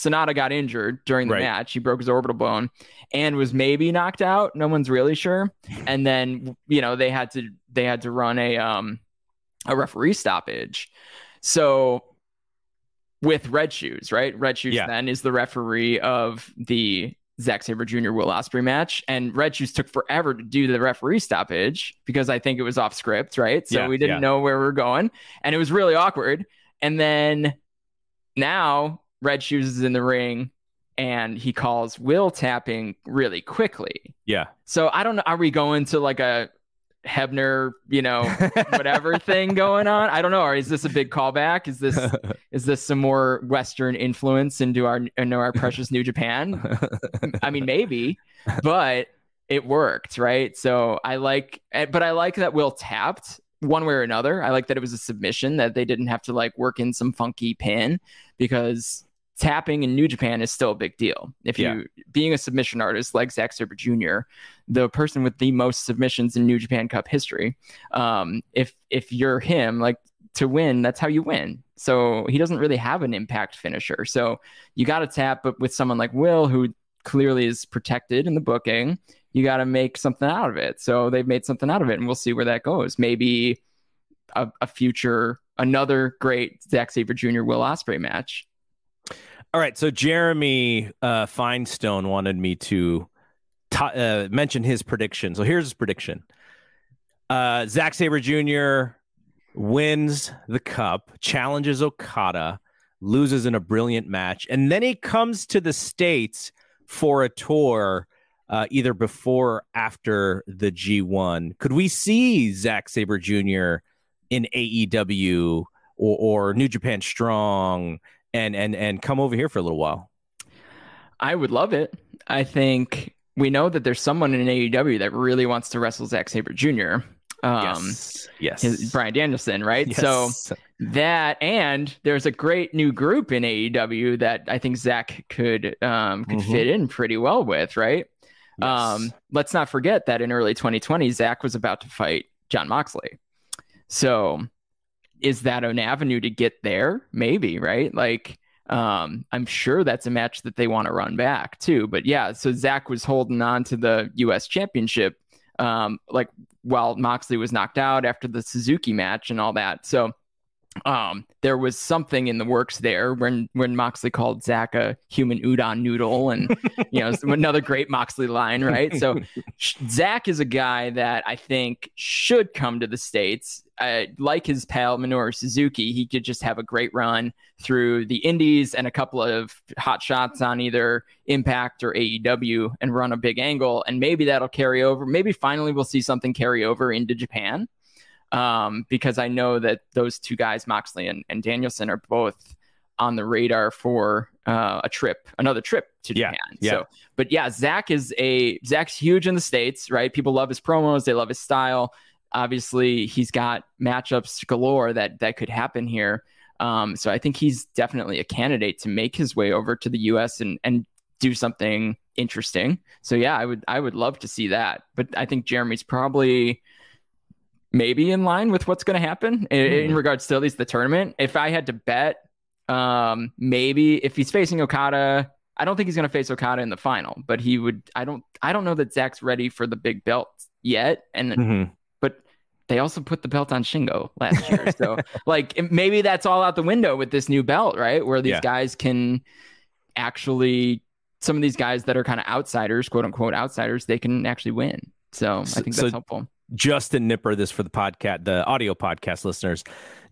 Sanada got injured during the Right. match. He broke his orbital bone and was maybe knocked out. No one's really sure. And then you know they had to they had to run a um a referee stoppage. So with Red Shoes, right? Red Shoes Yeah. then is the referee of the Zack Sabre Jr. Will Ospreay match, and Red Shoes took forever to do the referee stoppage because I think it was off script, right? So Yeah, we didn't yeah. know where we were going, and it was really awkward. And then now Red Shoes is in the ring, and he calls Will tapping really quickly. Yeah. So I don't know. Are we going to like a Hebner, you know, [LAUGHS] whatever thing going on? I don't know. Or is this a big callback? Is this [LAUGHS] is this some more Western influence into our into our precious New Japan? [LAUGHS] I mean, maybe, but it worked, right? So I like, eh, but I like that Will tapped one way or another. I like that it was a submission that they didn't have to like work in some funky pin because tapping in New Japan is still a big deal. If you Yeah. being a submission artist like Zack Sabre Jr., the person with the most submissions in New Japan Cup history, um, if if you're him, like to win, that's how you win. So he doesn't really have an impact finisher. So you got to tap, but with someone like Will, who clearly is protected in the booking, you got to make something out of it. So they've made something out of it, and we'll see where that goes. Maybe a, a future, another great Zack Sabre Jr. Will Ospreay match. All right, so Jeremy uh, Feinstone wanted me to t- uh, mention his prediction. So here's his prediction: uh, Zack Sabre Jr. wins the cup, challenges Okada, loses in a brilliant match, and then he comes to the states for a tour. Uh, either before or after the G1, could we see Zack Sabre Jr. in AEW or, or New Japan Strong and and and come over here for a little while. I would love it. I think we know that there's someone in AEW that really wants to wrestle Zack Sabre Jr. Um, yes, yes, his, Bryan Danielson, right? Yes. So that and there's a great new group in AEW that I think Zack could um, could Mhm. fit in pretty well with, right? Yes. Um, let's not forget that in early 2020, Zack was about to fight Jon Moxley. So, is that an avenue to get there? Maybe, right? Like, um, I'm sure that's a match that they want to run back too. But yeah, so Zack was holding on to the U.S. Championship, um, like while Moxley was knocked out after the Suzuki match and all that. So, um, there was something in the works there when when Moxley called Zack a human udon noodle, and you know another great Moxley line, right? So [LAUGHS] Zach is a guy that I think should come to the states. Uh, like his pal Minoru Suzuki, he could just have a great run through the Indies and a couple of hot shots on either Impact or AEW and run a big angle, and maybe that'll carry over. Maybe finally we'll see something carry over into Japan um, because I know that those two guys, Moxley and, and Danielson, are both on the radar for uh, a trip, another trip to Japan. Yeah, So, but yeah, Zack is a Zack's huge in the states, right? People love his promos, they love his style. Obviously, he's got matchups galore that that could happen here. Um, so I think he's definitely a candidate to make his way over to the U.S. and and do something interesting. So yeah, I would I would love to see that. But I think Jeremy's probably maybe in line with what's going to happen in, in, Hmm. regards to at least the tournament. If I had to bet, um, maybe if he's facing Okada, I don't think he's going to face Okada in the final, but he would. I don't. I don't know that Zack's ready for the big belt yet, and Mhm. but they also put the belt on Shingo last year, so [LAUGHS] like maybe that's all out the window with this new belt, right? Where these Yeah. guys can actually. Some of these guys that are kind of outsiders, quote unquote outsiders, they can actually win. So, So- I think so that's helpful. Justin Nipper, this for the podcast, the audio podcast listeners.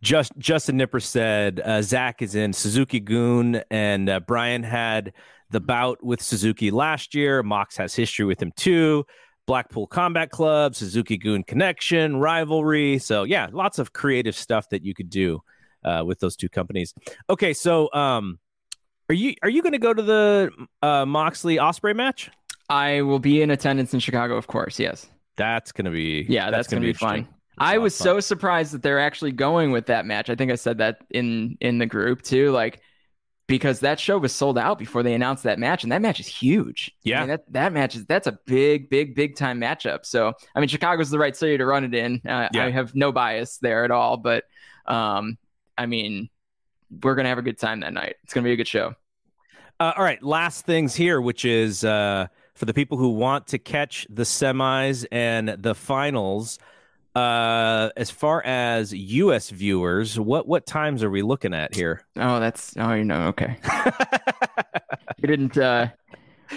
Just Justin Nipper said uh, Zack is in Suzuki-gun, and uh, Bryan had the bout with Suzuki last year. Mox has history with him too. Blackpool Combat Club, Suzuki-gun connection, rivalry. So yeah, lots of creative stuff that you could do uh, with those two companies. Okay, so um, are you are you going to go to the uh, Moxley Ospreay match? I will be in attendance in Chicago, of course. Yes. That's gonna be Yeah, that's, gonna, be, fun. I was fun. so surprised that they're actually going with that match. I think I said that in in the group too, like because that show was sold out before they announced that match, and that match is huge. I Yeah. mean, that that match is that's a big, big, big time matchup. So I mean, Chicago's the right city to run it in. Uh, Yeah. I have no bias there at all, but um, I mean, we're gonna have a good time that night. It's gonna be a good show. Uh, all right, last things here, which is uh, for the people who want to catch the semis and the finals. Uh, as far as U.S. viewers, what what times are we looking at here? Oh, that's oh, you know, okay. [LAUGHS] you didn't. uh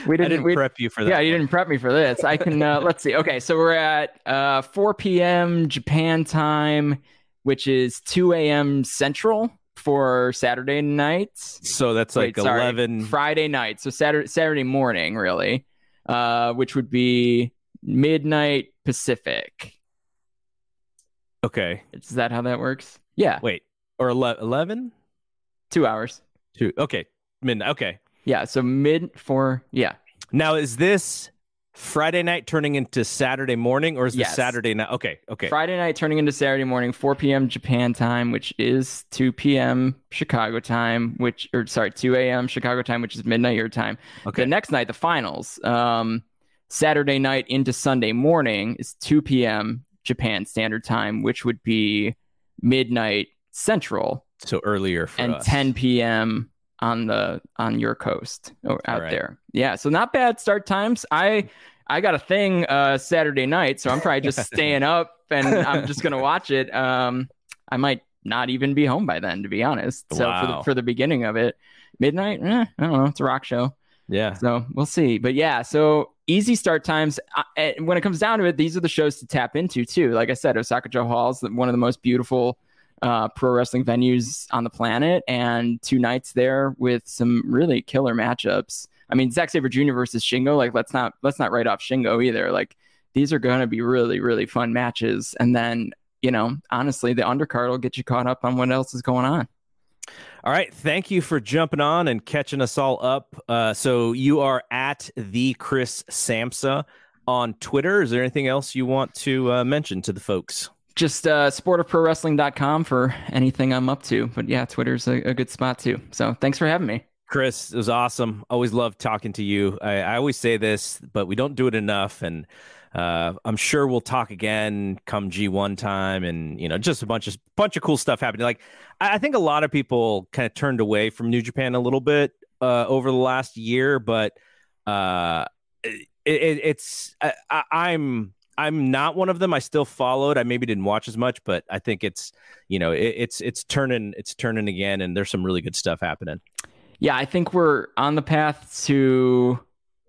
We didn't. didn't we, prep you for that. Yeah, you didn't prep me for this. I can uh, [LAUGHS] let's see. Okay, so we're at uh, 4 p.m. Japan time, which is 2 a.m. Central for Saturday night. So that's like Wait, sorry, eleven. Friday night. So Saturday Saturday morning, really, uh, which would be midnight Pacific. okay, Is that how that works? Yeah, wait, or eleven? two hours. Two. Okay, midnight. Okay. Yeah, so mid for yeah. Now is this Friday night turning into Saturday morning, or is this Yes. Saturday night? Okay. Okay. Friday night turning into Saturday morning, 4 p.m. Japan time, which is 2 p.m. Chicago time, which or sorry, 2 a.m. Chicago time, which is midnight your time. Okay. The next night, the finals, um, Saturday night into Sunday morning is 2 p.m. Japan Standard Time, which would be midnight Central so earlier for and us. 10 p.m. on the on your coast or out right. there. Yeah, so not bad start times. I I got a thing uh Saturday night, so I'm probably just [LAUGHS] staying up and I'm just gonna watch it. Um, I might not even be home by then, to be honest. So for the, for the beginning of it, midnight, eh, I don't know. It's a rock show. Yeah. So we'll see. But yeah, so easy start times. When it comes down to it, these are the shows to tap into too. Like I said, Osaka-jo Hall is one of the most beautiful uh, pro wrestling venues on the planet, and two nights there with some really killer matchups. I mean, Zack Sabre Jr. versus Shingo. Like let's not let's not write off Shingo either. Like these are going to be really really fun matches, and then. You know, honestly, the undercard will get you caught up on what else is going on. All right. Thank you for jumping on and catching us all up. Uh, so you are at the Chris Samsa on Twitter. Is there anything else you want to uh, mention to the folks? Just uh, sportofprowrestling.com for anything I'm up to. But yeah, Twitter's a, a good spot too. So thanks for having me. Chris, it was awesome. Always love talking to you. I, I always say this, but we don't do it enough. And uh, I'm sure we'll talk again come G1 time, and you know, just a bunch of bunch of cool stuff happening. Like I, I think a lot of people kind of turned away from New Japan a little bit uh, over the last year, but uh, it, it, it's I, I'm I'm not one of them. I still followed. I maybe didn't watch as much, but I think it's you know it, it's it's turning it's turning again, and there's some really good stuff happening. Yeah, I think we're on the path to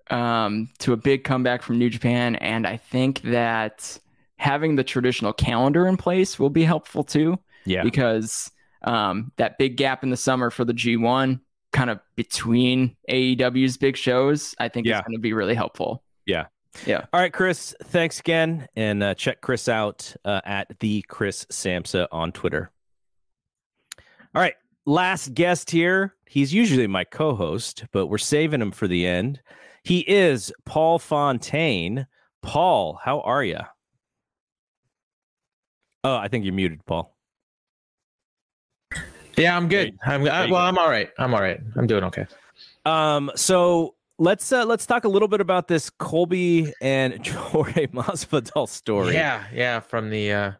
um, to a big comeback from New Japan, and I think that having the traditional calendar in place will be helpful too. Yeah, because um, that big gap in the summer for the G1, kind of between AEW's big shows, I think yeah. is going to be really helpful. Yeah. Yeah. All right, Chris. Thanks again, and uh, check Chris out uh, at the Chris Samsa on Twitter. All right, last guest here. He's usually my co-host, but we're saving him for the end. He is Paul Fontaine. Paul, how are you? Oh, I think you're muted, Paul. Yeah, I'm good. I'm I, well. I'm all right. I'm all right. I'm doing okay. Um. So let's uh, let's talk a little bit about this Colby and [LAUGHS] Jorge Masvidal story. Yeah, yeah. From the uh,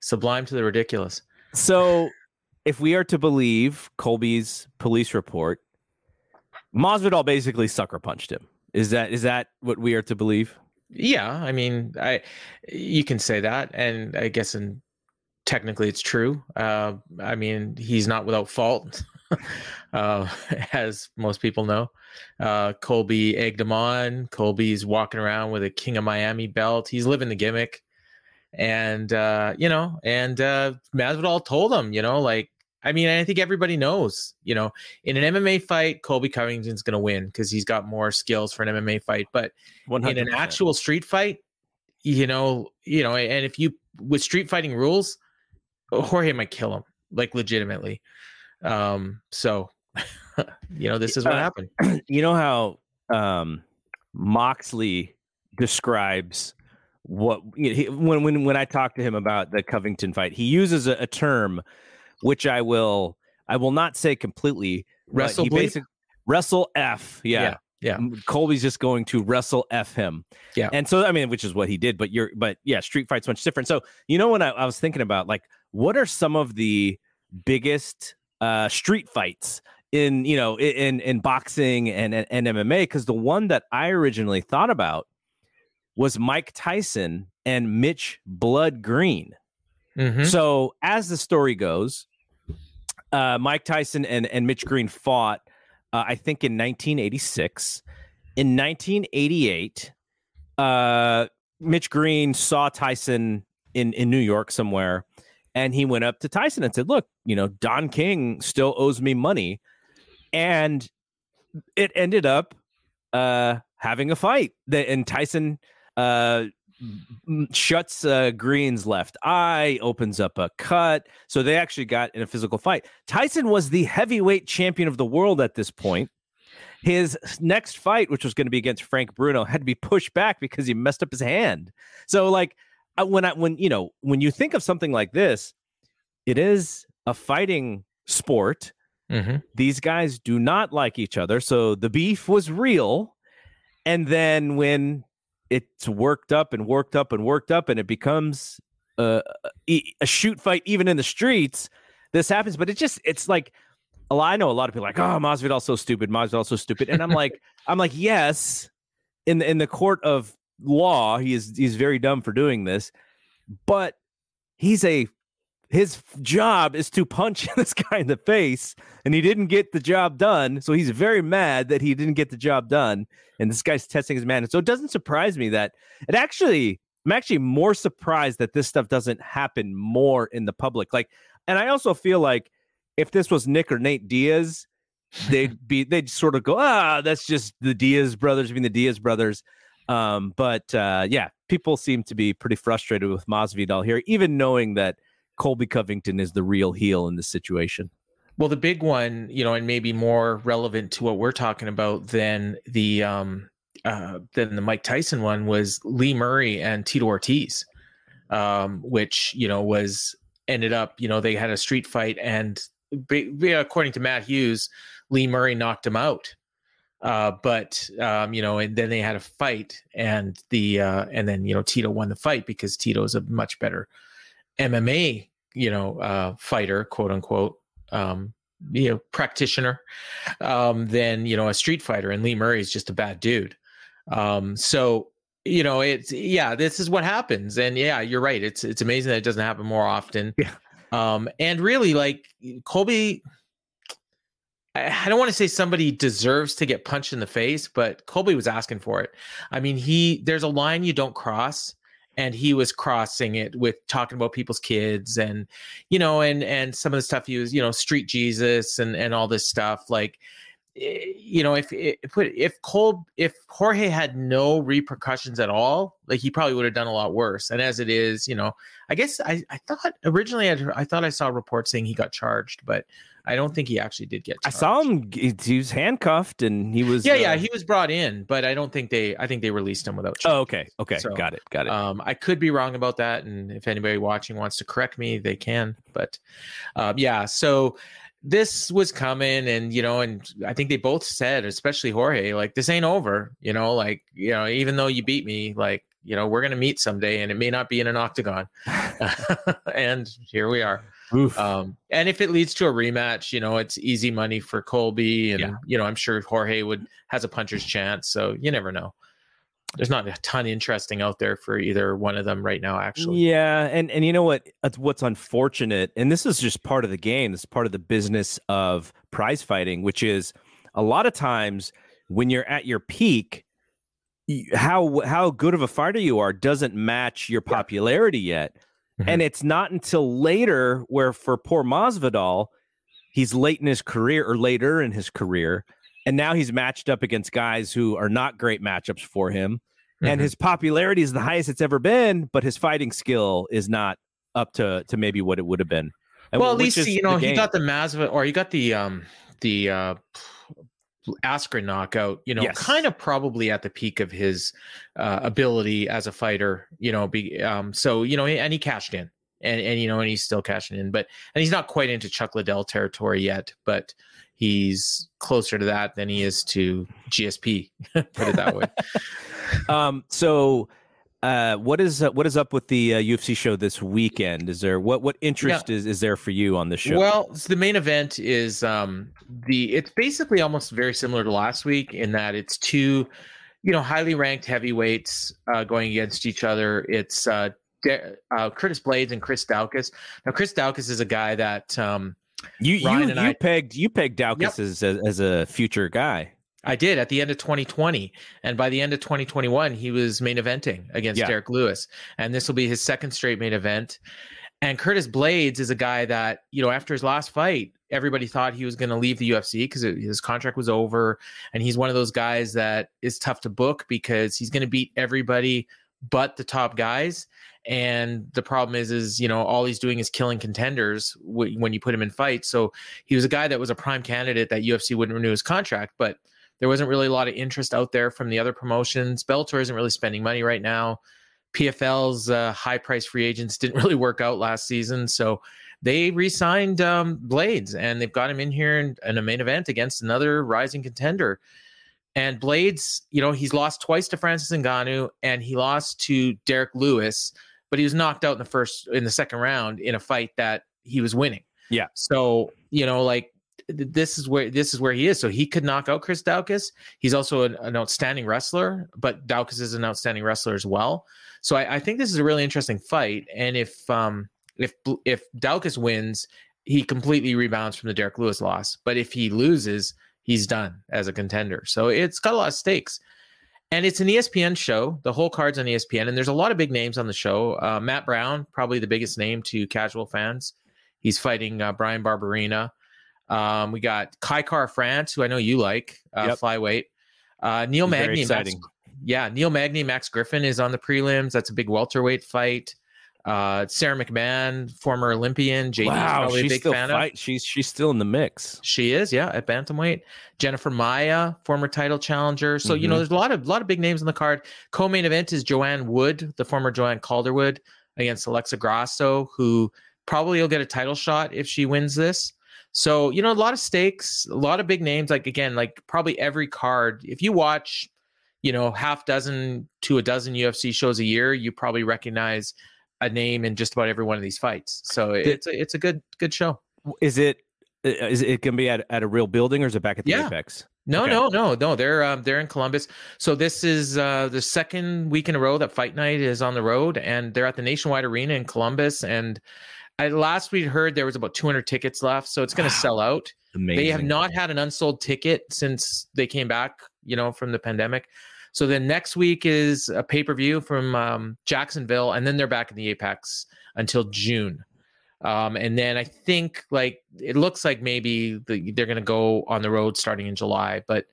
sublime to the ridiculous. So, if we are to believe Colby's police report, Masvidal basically sucker punched him. Is that is that what we are to believe? Yeah, I mean, I you can say that, and I guess in technically it's true. Uh, I mean, he's not without fault, [LAUGHS] [LAUGHS] uh, as most people know. Uh, Colby egged him on. Colby's walking around with a King of Miami belt. He's living the gimmick, and uh, you know, and uh, Masvidal told him, you know, like I mean, I think everybody knows, you know, in an MMA fight, Colby Covington's going to win because he's got more skills for an MMA fight. But 100%. in an actual street fight, you know, you know, and if you with street fighting rules, Jorge might kill him, like legitimately. Um, so, [LAUGHS] you know, this is what happened. [CLEARS THROAT] You know how um, Moxley describes what you know, he, when when when I talk to him about the Covington fight, he uses a, a term which I will I will not say completely. Wrestle basic, wrestle F. Yeah. yeah. Yeah. Colby's just going to wrestle F him. Yeah. And so I mean, which is what he did, but you're but yeah, street fight's much different. So you know when I, I was thinking about like what are some of the biggest uh street fights in you know in in boxing and and, and MMA? Because the one that I originally thought about was Mike Tyson and Mitch Blood Green. Mm-hmm. So as the story goes, uh, Mike Tyson and, and Mitch Green fought, uh, I think, in 1986. In 1988, uh, Mitch Green saw Tyson in, in New York somewhere, and he went up to Tyson and said, Look, you know, Don King still owes me money. And it ended up uh, having a fight. And Tyson uh, shuts uh, Green's left eye, opens up a cut. So they actually got in a physical fight. Tyson was the heavyweight champion of the world at this point. His next fight, which was going to be against Frank Bruno, had to be pushed back because he messed up his hand. So, like, when I when you know when you think of something like this, it is a fighting sport. Mm-hmm. These guys do not like each other, so the beef was real. And then when it's worked up and worked up and worked up, and it becomes a, a shoot fight even in the streets. This happens, but it just it's like a lot. I know a lot of people like, oh, Masvidal's so stupid. Masvidal's so stupid, and I'm like, I'm like, yes, in the in the court of law, he is he's very dumb for doing this, but he's a his job is to punch [LAUGHS] this guy in the face and he didn't get the job done so he's very mad that he didn't get the job done and this guy's testing his man so it doesn't surprise me that it actually i'm actually more surprised that this stuff doesn't happen more in the public like and i also feel like if this was nick or nate diaz they'd be they'd sort of go ah that's just the diaz brothers being the diaz brothers um, but uh, yeah people seem to be pretty frustrated with masvidal here even knowing that Colby Covington is the real heel in this situation. Well, the big one, you know, and maybe more relevant to what we're talking about than the um uh than the Mike Tyson one was Lee Murray and Tito Ortiz, um, which you know was ended up, you know, they had a street fight and according to Matt Hughes, Lee Murray knocked him out. Uh, but um, you know, and then they had a fight, and the uh, and then you know Tito won the fight because Tito is a much better MMA you know uh, fighter quote unquote um, you know practitioner um, than you know a street fighter and lee murray is just a bad dude um, so you know, it's yeah, this is what happens. And yeah, you're right. It's it's amazing that it doesn't happen more often. Yeah. Um, and really, like Colby, I don't want to say somebody deserves to get punched in the face, but Colby was asking for it. I mean, he there's a line you don't cross, and he was crossing it with talking about people's kids and you know, and and some of the stuff he was, you know, street Jesus and and all this stuff. Like Eh, you know, if if if Cole if Jorge had no repercussions at all, like he probably would have done a lot worse. And as it is, you know, I guess I, I thought originally I, I thought I saw reports saying he got charged, but I don't think he actually did get. Charged. I saw him; he was handcuffed and he was. Yeah, uh, yeah, he was brought in, but I don't think they. I think they released him without. Charge. Oh, okay, okay, so, got it, got it. Um, I could be wrong about that, and if anybody watching wants to correct me, they can. But, um, yeah, so this was coming and you know and i think they both said especially jorge like this ain't over you know like you know even though you beat me like you know we're gonna meet someday and it may not be in an octagon. [LAUGHS] [LAUGHS] And here we are. Um, and if it leads to a rematch you know it's easy money for colby and yeah. you know i'm sure jorge would has a puncher's chance so you never know there's not a ton interesting out there for either one of them right now actually. Yeah and and you know what? What's unfortunate and this is just part of the game this is part of the business of prize fighting which is a lot of times when you're at your peak how how good of a fighter you are doesn't match your popularity yet mm-hmm. and it's not until later where for poor Masvidal he's late in his career or later in his career and now he's matched up against guys who are not great matchups for him. Mm-hmm. And his popularity is the highest it's ever been, but his fighting skill is not up to to maybe what it would have been. And well, at least you know he got the Masva or he got the um the uh Askren knockout, you know, yes. kind of probably at the peak of his uh, ability as a fighter, you know, be um so you know, and he cashed in. And and you know, and he's still cashing in, but and he's not quite into Chuck Liddell territory yet, but he's closer to that than he is to GSP. [LAUGHS] put it that way. [LAUGHS] um, so, uh, what is uh, what is up with the uh, UFC show this weekend? Is there what what interest yeah. is is there for you on the show? Well, the main event is um, the it's basically almost very similar to last week in that it's two, you know, highly ranked heavyweights uh, going against each other. It's uh, De- uh, Curtis Blaydes and Chris Daukaus. Now, Chris Daukaus is a guy that um, you Ryan you, you I, pegged you pegged Daukaus yep. as, as a future guy. I did at the end of 2020, and by the end of 2021, he was main eventing against yeah. Derrick Lewis, and this will be his second straight main event. And Curtis Blaydes is a guy that you know after his last fight, everybody thought he was going to leave the UFC because his contract was over, and he's one of those guys that is tough to book because he's going to beat everybody but the top guys and the problem is is you know all he's doing is killing contenders w- when you put him in fights. So he was a guy that was a prime candidate that ufc wouldn't renew his contract but there wasn't really a lot of interest out there from the other promotions. Bellator isn't really spending money right now. Pfl's uh, high price free agents didn't [LAUGHS] really work out last season so they re-signed um, Blaydes and they've got him in here in, in a main event against another rising contender and Blaydes, you know, he's lost twice to Francis Ngannou and he lost to Derrick Lewis but he was knocked out in the first in the second round in a fight that he was winning. Yeah. So you know, like this is where this is where he is. So he could knock out Chris Daukaus. He's also an, an outstanding wrestler, but Daukaus is an outstanding wrestler as well. So I, I, think this is a really interesting fight. And if um if if Daukaus wins, he completely rebounds from the Derrick Lewis loss. But if he loses, he's done as a contender. So it's got a lot of stakes and it's an ESPN show. The whole card's on ESPN, and there's a lot of big names on the show. Uh, Matt Brown, probably the biggest name to casual fans. He's fighting uh, Bryan Barberena. Um, we got Kai Kara-France, who I know you like, uh, yep. flyweight. Uh, Neil Magny, Max, yeah, Neil Magny, Max Griffin is on the prelims. That's a big welterweight fight. Uh, Sara McMann, former Olympian. JD wow, probably she's a big still fan fight. of. She's she's still in the mix. She is, yeah, at bantamweight. Jennifer Maia, former title challenger. So mm-hmm. you know, mm-hmm. there's a lot of a lot of big names on the card. Co-main event is Joanne Wood, the former Joanne Calderwood, against Alexa Grasso, who probably will get a title shot if she wins this. So you know, a lot of stakes, a lot of big names. Like again, like probably every card. If you watch, you know, half dozen to a dozen UFC shows a year, you probably recognize a name in just about every one of these fights. So it's a, it's a good good show. Is it is it going to be at, at a real building or is it back at the yeah. Apex? No, Okay. no, no, no. They're um, they're in Columbus. So this is uh, the second week in a row that Fight Night is on the road, and they're at the Nationwide Arena in Columbus. And I, last we heard there was about 200 tickets left, so it's going to Wow. sell out. Amazing. They have not had an unsold ticket since they came back, you know, from the pandemic. So then next week is a pay per view from um, Jacksonville, and then they're back in the Apex until June. Um, and then I think like it looks like maybe the, they're going to go on the road starting in July, but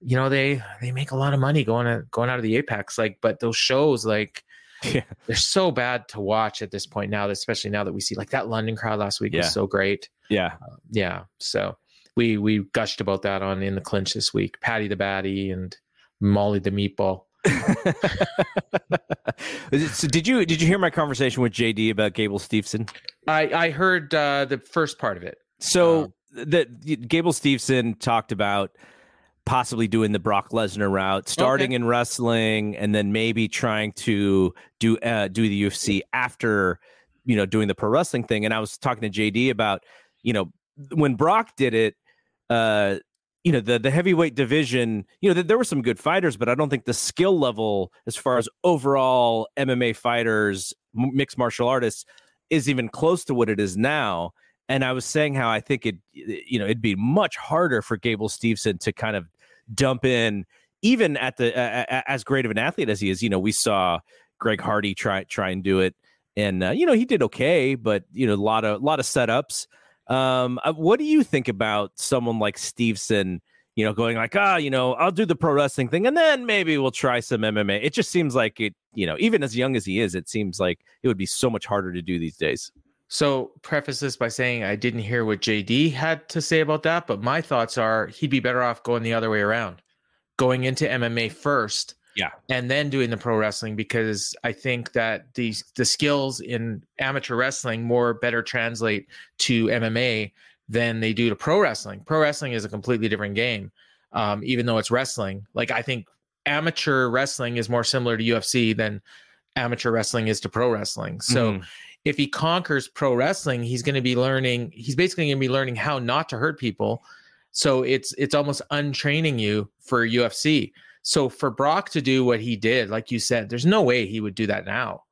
you know they they make a lot of money going to, going out of the Apex. Like, but those shows like [LAUGHS] Yeah. they're so bad to watch at this point now, especially now that we see like that London crowd last week Yeah. was so great Yeah. yeah so we we gushed about that on in the clinch this week patty the batty and molly the meatball [LAUGHS] so did you did you hear my conversation with JD about Gable Steveson? i i heard uh the first part of it So the, the Gable Steveson talked about possibly doing the Brock Lesnar route, starting in wrestling, and then maybe trying to do uh, do the UFC after you know doing the pro wrestling thing. And I was talking to JD about you know when Brock did it. Uh, you know the the heavyweight division. You know th- there were some good fighters, but I don't think the skill level as far as overall MMA fighters, m- mixed martial artists, is even close to what it is now and I was saying how I think it, you know, it'd be much harder for Gable Steveson to kind of dump in, even at the uh, as great of an athlete as he is. You know, we saw Greg Hardy try try and do it, and uh, you know he did okay, but you know a lot of a lot of setups. Um, uh, what do you think about someone like Steveson? You know, going like, ah, you know, I'll do the pro wrestling thing, and then maybe we'll try some MMA. It just seems like it, you know, even as young as he is, it seems like it would be so much harder to do these days. so preface this by saying i didn't hear what jd had to say about that but my thoughts are he'd be better off going the other way around going into mma first Yeah. and then doing the pro wrestling because i think that the the skills in amateur wrestling more better translate to mma than they do to pro wrestling pro wrestling is a completely different game um, even though it's wrestling like i think amateur wrestling is more similar to ufc than amateur wrestling is to pro wrestling so Mhm. if he conquers pro wrestling, he's going to be learning. He's basically going to be learning how not to hurt people. So it's it's almost untraining you for UFC. So for Brock to do what he did, like you said, there's no way he would do that now.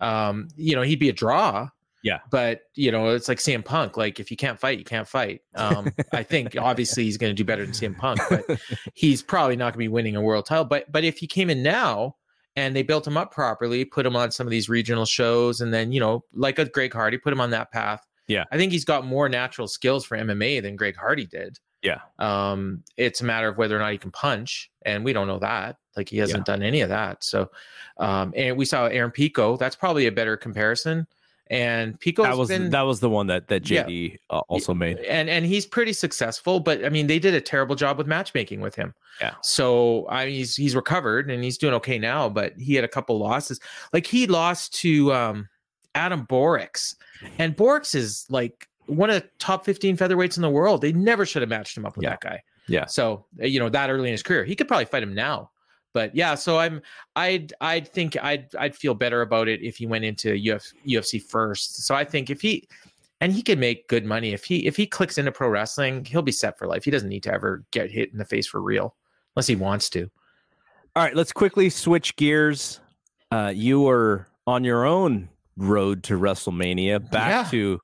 Um, you know, he'd be a draw. Yeah. But you know, it's like CM Punk. Like if you can't fight, you can't fight. Um, I think [LAUGHS] obviously he's going to do better than CM Punk, but [LAUGHS] he's probably not going to be winning a world title. But but if he came in now and they built him up properly, put him on some of these regional shows, and then you know, like a Greg Hardy, put him on that path. Yeah. I think he's got more natural skills for MMA than Greg Hardy did. Yeah. Um, it's a matter of whether or not he can punch, and we don't know that. Like he hasn't done any of that. So, um, and we saw Aaron Pico. That's probably a better comparison. And Pico that was been, that was the one that that Yeah. JD uh, also made. and and he's pretty successful but i mean they did a terrible job with matchmaking with him Yeah. so i mean he's he's recovered and he's doing okay now but he had a couple losses like he lost to um adam borics and borics is like one of the top 15 featherweights in the world they never should have matched him up with Yeah. that guy Yeah. so uh, you know that early in his career he could probably fight him now but yeah so i'm i'd i'd think i'd i'd feel better about it if he went into Uf, ufc first so i think if he and he can make good money if he if he clicks into pro wrestling he'll be set for life he doesn't need to ever get hit in the face for real unless he wants to All right, let's quickly switch gears. Uh, you are on your own road to WrestleMania, back Yeah. to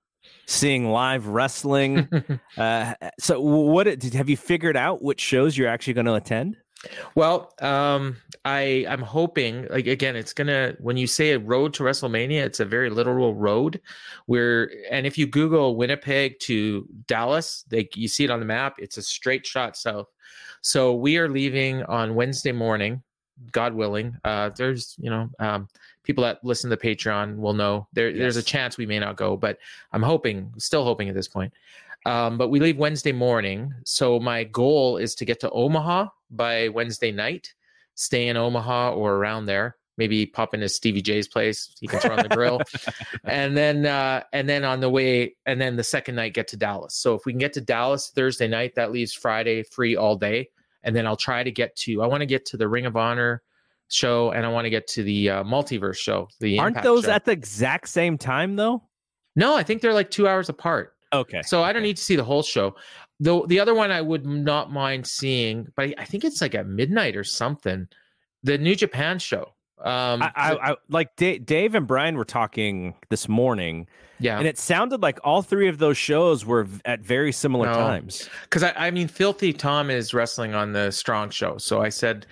seeing live wrestling. [LAUGHS] uh, so, what did have you figured out? Which shows you're actually going to attend? Well, um, I I'm hoping like again, it's gonna when you say a road to WrestleMania, it's a very literal road. Where and if you Google Winnipeg to Dallas, they you see it on the map. It's a straight shot south. So we are leaving on Wednesday morning, God willing. Uh, there's you know um, people that listen to Patreon will know there there's a chance we may not go, but I'm hoping, still hoping at this point. Um, but we leave Wednesday morning. So my goal is to get to Omaha by Wednesday night, stay in Omaha or around there. Maybe pop into Stevie J's place. He can throw on the grill, [LAUGHS] and then uh, and then on the way, and then the second night get to Dallas. So if we can get to Dallas Thursday night, that leaves Friday free all day, and then I'll try to get to. I want to get to the Ring of Honor show, and I want to get to the uh, Multiverse show. The Aren't Impact those show. at the exact same time though? no? I think they're like two hours apart. Okay. So I don't need to see the whole show. the the other one I would not mind seeing, but I- think it's like at midnight or something. The New Japan show. Um, I, I, I like Da- Dave and Brian were talking this morning, yeah, and it sounded like all three of those shows were at very similar No. times. because I, I mean, Filthy Tom is wrestling on the Strong show, so I said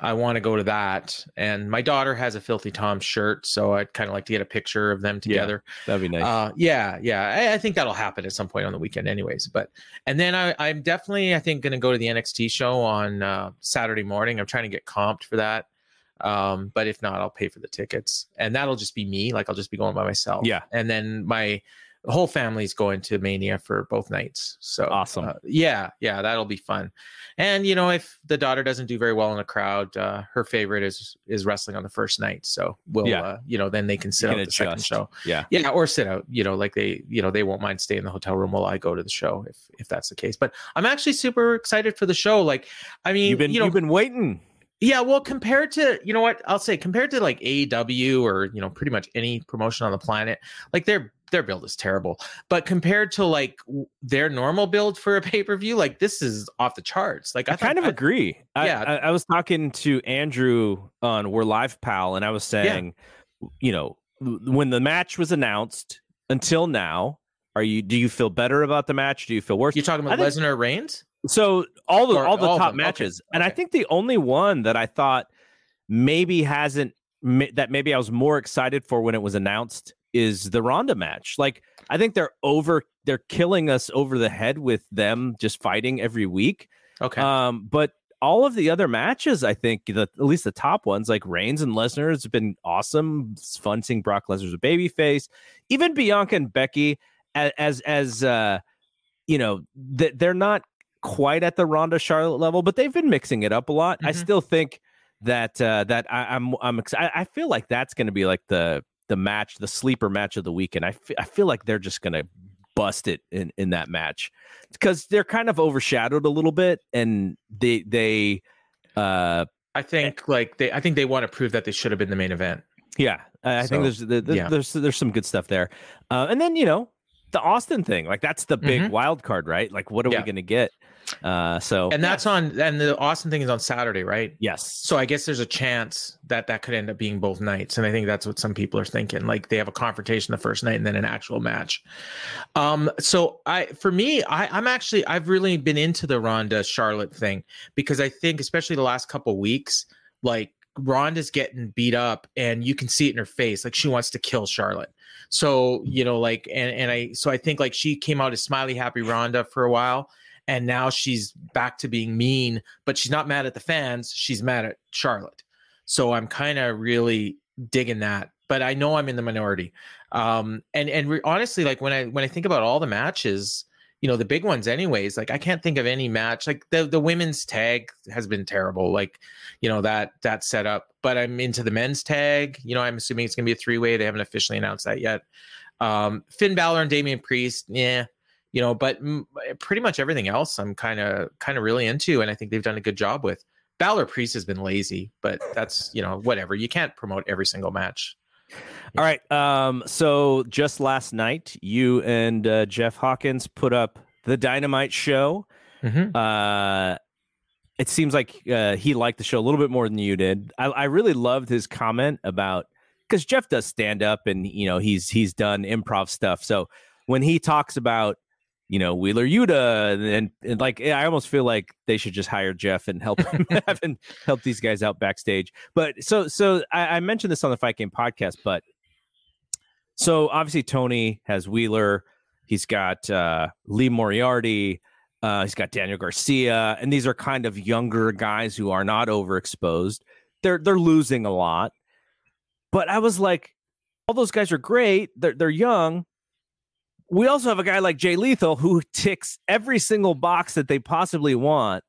I want to go to that. And my daughter has a Filthy Tom shirt, so I'd kind of like to get a picture of them together. Yeah. That'd be nice. Uh, yeah, yeah. I, I think that'll happen at some point on the weekend, anyways. But and then I, I'm definitely, I think, going to go to the NXT show on uh, Saturday morning. I'm trying to get comped for that. Um, but if not, I'll pay for the tickets, and that'll just be me. Like I'll just be going by myself. Yeah. and then my whole family's going to Mania for both nights. So Awesome. uh, yeah, yeah, that'll be fun. And you know, if the daughter doesn't do very well in a crowd, uh, her favorite is is wrestling on the first night. So we'll, Yeah. uh, you know, then they can sit out the second show. yeah. Yeah, or sit out. You know, like they, you know, they won't mind staying in the hotel room while I go to the show if if that's the case. But I'm actually super excited for the show. Like, I mean, You've been you know, you've been waiting. yeah. Well, compared to you know what I'll say, compared to like AEW or you know pretty much any promotion on the planet, like their their build is terrible. But compared to like their normal build for a pay per view, like this is off the charts. Like I, I kind of thought- agree. Yeah. I, I was talking to Andrew on We're Live Pal, and I was saying, you know, when the match was announced until now, are you do you feel better about the match? Do you feel worse? You're talking about think- Lesnar Reigns? So all the Or all the all top them, okay, matches, and I think the only one that I thought maybe hasn't that maybe I was more excited for when it was announced is the Ronda match. Like I think they're over, they're killing us over the head with them just fighting every week. Okay. Um, but all of the other matches, I think the at least the top ones, like Reigns and Lesnar, has been awesome. It's fun seeing Brock Lesnar's a baby face. Even Bianca and Becky, as as, uh, you know, that they're not quite at the Ronda Charlotte level, but they've been mixing it up a lot. I Mhm. still think that uh, that I, I'm I'm excited. I feel like that's going to be like the the match, the sleeper match of the weekend. I I feel like they're just going to bust it in in that match because they're kind of overshadowed a little bit, and they they uh I think like they, I think they want to prove that they should have been the main event. yeah I, I think there's the, the- yeah. there's there's some good stuff there, uh, and then you know the Austin thing like that's the big Mhm. wild card right like what are Yeah. we going to get uh so And that's on, and the Austin thing is on Saturday, right? yes So I guess there's a chance that that could end up being both nights, and I think that's what some people are thinking. Like they have a confrontation the first night and then an actual match. Um, so I, for me, I, I'm actually I've really been into the Ronda Charlotte thing because I think, especially the last couple weeks, like Ronda's getting beat up, and you can see it in her face, like she wants to kill Charlotte. So you know, like, and and I, so I think like she came out as smiley happy Ronda for a while. And now she's back to being mean, but she's not mad at the fans. She's mad at Charlotte. So I'm kind of really digging that, but I know I'm in the minority. Um, and and re- honestly, like when I when I think about all the matches, you know, the big ones, anyways, like I can't think of any match. Like the the women's tag has been terrible. Like, you know that that setup. But I'm into the men's tag. You know, I'm assuming it's gonna be a three way. They haven't officially announced that yet. Um, Finn Balor and Damian Priest, yeah. You know, but mm, pretty much everything else, I'm kind of kind of really into, and I think they've done a good job with. Balor Priest has been lazy, but that's you know whatever. You can't promote every single match. All right. Um, so just last night, you and uh, Jeff Hawkins put up the Dynamite show. Mm-hmm. Uh, it seems like uh, he liked the show a little bit more than you did. I, I really loved his comment about because Jeff does stand up and you know he's he's done improv stuff. So when he talks about you know Wheeler Yuta and, and like I almost feel like they should just hire Jeff and help him [LAUGHS] and help these guys out backstage. But so so I, I mentioned this on the Fight Game podcast, but so obviously Tony has Wheeler, he's got uh, Lee Moriarty, uh, he's got Daniel Garcia, and these are kind of younger guys who are not overexposed. They're they're losing a lot, but I was like, all those guys are great. They're they're young. We also have a guy like Jay Lethal who ticks every single box that they possibly want,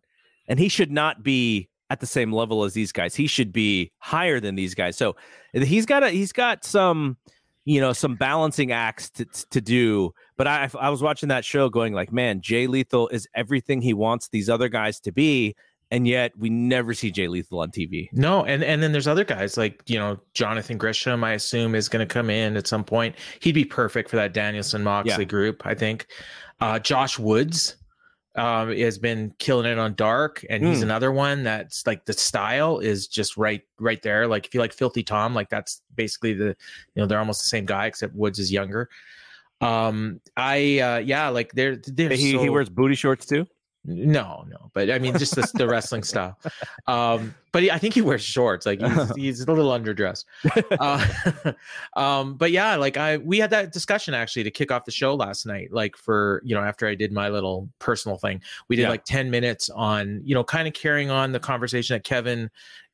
and he should not be at the same level as these guys. He should be higher than these guys. So he's got a he's got some you know some balancing acts to, to do but I, I was watching that show going like man jay lethal is everything he wants these other guys to be and yet we never see jay lethal on tv No, and and then there's other guys like you know Jonathan Gresham. I assume is going to come in at some point. He'd be perfect for that Danielson Moxley Yeah. group. I think. Uh, Josh Woods. um, has been killing it on dark, and he's Mm. another one that's like the style is just right, right there. Like if you like Filthy Tom, like that's basically the, you know, they're almost the same guy except Woods is younger. Um, I uh, yeah, like they're they're He, so, he wears booty shorts too. No, no, but I mean, just the, the wrestling [LAUGHS] style. Um, but he, I think he wears shorts. Like he's, [LAUGHS] he's a little underdressed. Uh, [LAUGHS] um, but yeah, like I, we had that discussion actually to kick off the show last night. Like for you know, after I did my little personal thing, we did Yeah. like ten minutes on you know, kind of carrying on the conversation that Kevin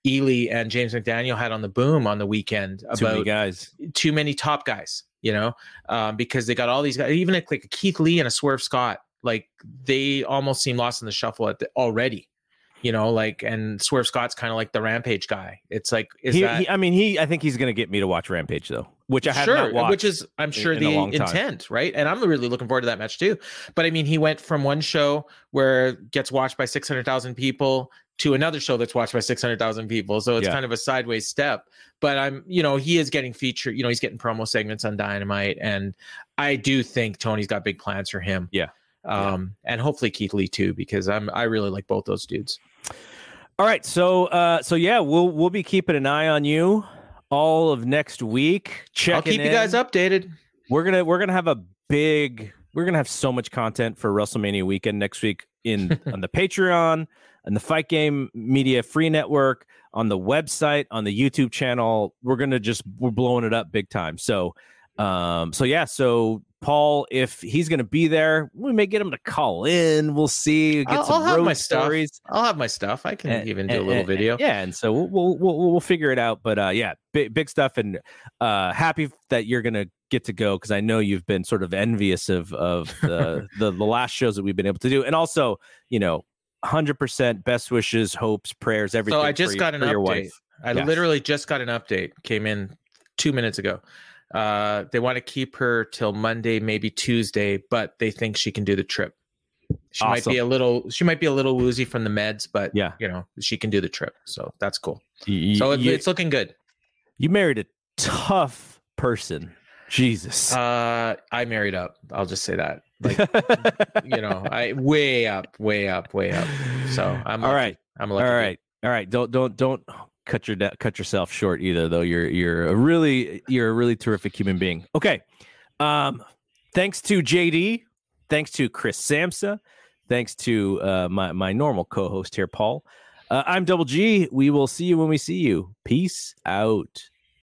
Ely and James McDaniel had on the boom on the weekend Too many about guys. too many top guys, you know, um, because they got all these guys, even like, like Keith Lee and a Swerve Scott, like they almost seem lost in the shuffle at the, already, you know, like, and Swerve Scott's kind of like the Rampage guy. It's like, is He, that he- I mean, he. I think he's going to get me to watch Rampage though, which I have sure, not watched. which is I'm sure in the time. intent, right? And I'm really looking forward to that match too. But I mean, he went from one show where gets watched by 600,000 people to another show that's watched by 600,000 people. So it's Yeah. kind of a sideways step. But I'm, you know, he is getting featured. You know, he's getting promo segments on Dynamite, and I do think Tony's got big plans for him. Yeah. Um, and hopefully Keith Lee too, because I'm I really like both those dudes. All right, so uh, so yeah, we'll we'll be keeping an eye on you all of next week. Checking I'll keep you guys updated. We're gonna we're gonna have a big. We're gonna have so much content for WrestleMania weekend next week in [LAUGHS] on the Patreon, and the Fight Game Media Free Network, on the website, on the YouTube channel. We're gonna just we're blowing it up big time. So, um, so yeah, so. Paul, if he's going to be there, we may get him to call in. We'll see. Get I'll, some I'll have my stuff. stories. I'll have my stuff. I can And- even do a little and- video. Yeah, and so we'll we'll we'll, we'll figure it out. But uh, yeah, big big stuff, and uh, happy that you're gonna get to go because I know you've been sort of envious of of [LAUGHS] the, the the last shows that we've been able to do, and also you know, hundred percent best wishes, hopes, prayers, everything. So I just you- got an for your update. wife. I Yes. literally just got an update. Came in two minutes ago. Uh, they want to keep her till Monday, maybe Tuesday, but they think she can do the trip. She might be a little. She might be a little woozy from the meds, but Yeah. you know she can do the trip. So that's cool. You, So it, you, it's looking good. you married a tough person. Jesus. Uh, I married up. I'll just say that. Like [LAUGHS] you know, I way up, way up, way up. So I'm all lucky. right. I'm All lucky. dude. right, all right. Don't don't don't cut your cut yourself short either. Though you're you're a really you're a really terrific human being. Okay. Um, thanks to JD. Thanks to Chris Samsa. Thanks to uh, my my normal co-host here, Paul. Uh, I'm Double G. We will see you when we see you. Peace out.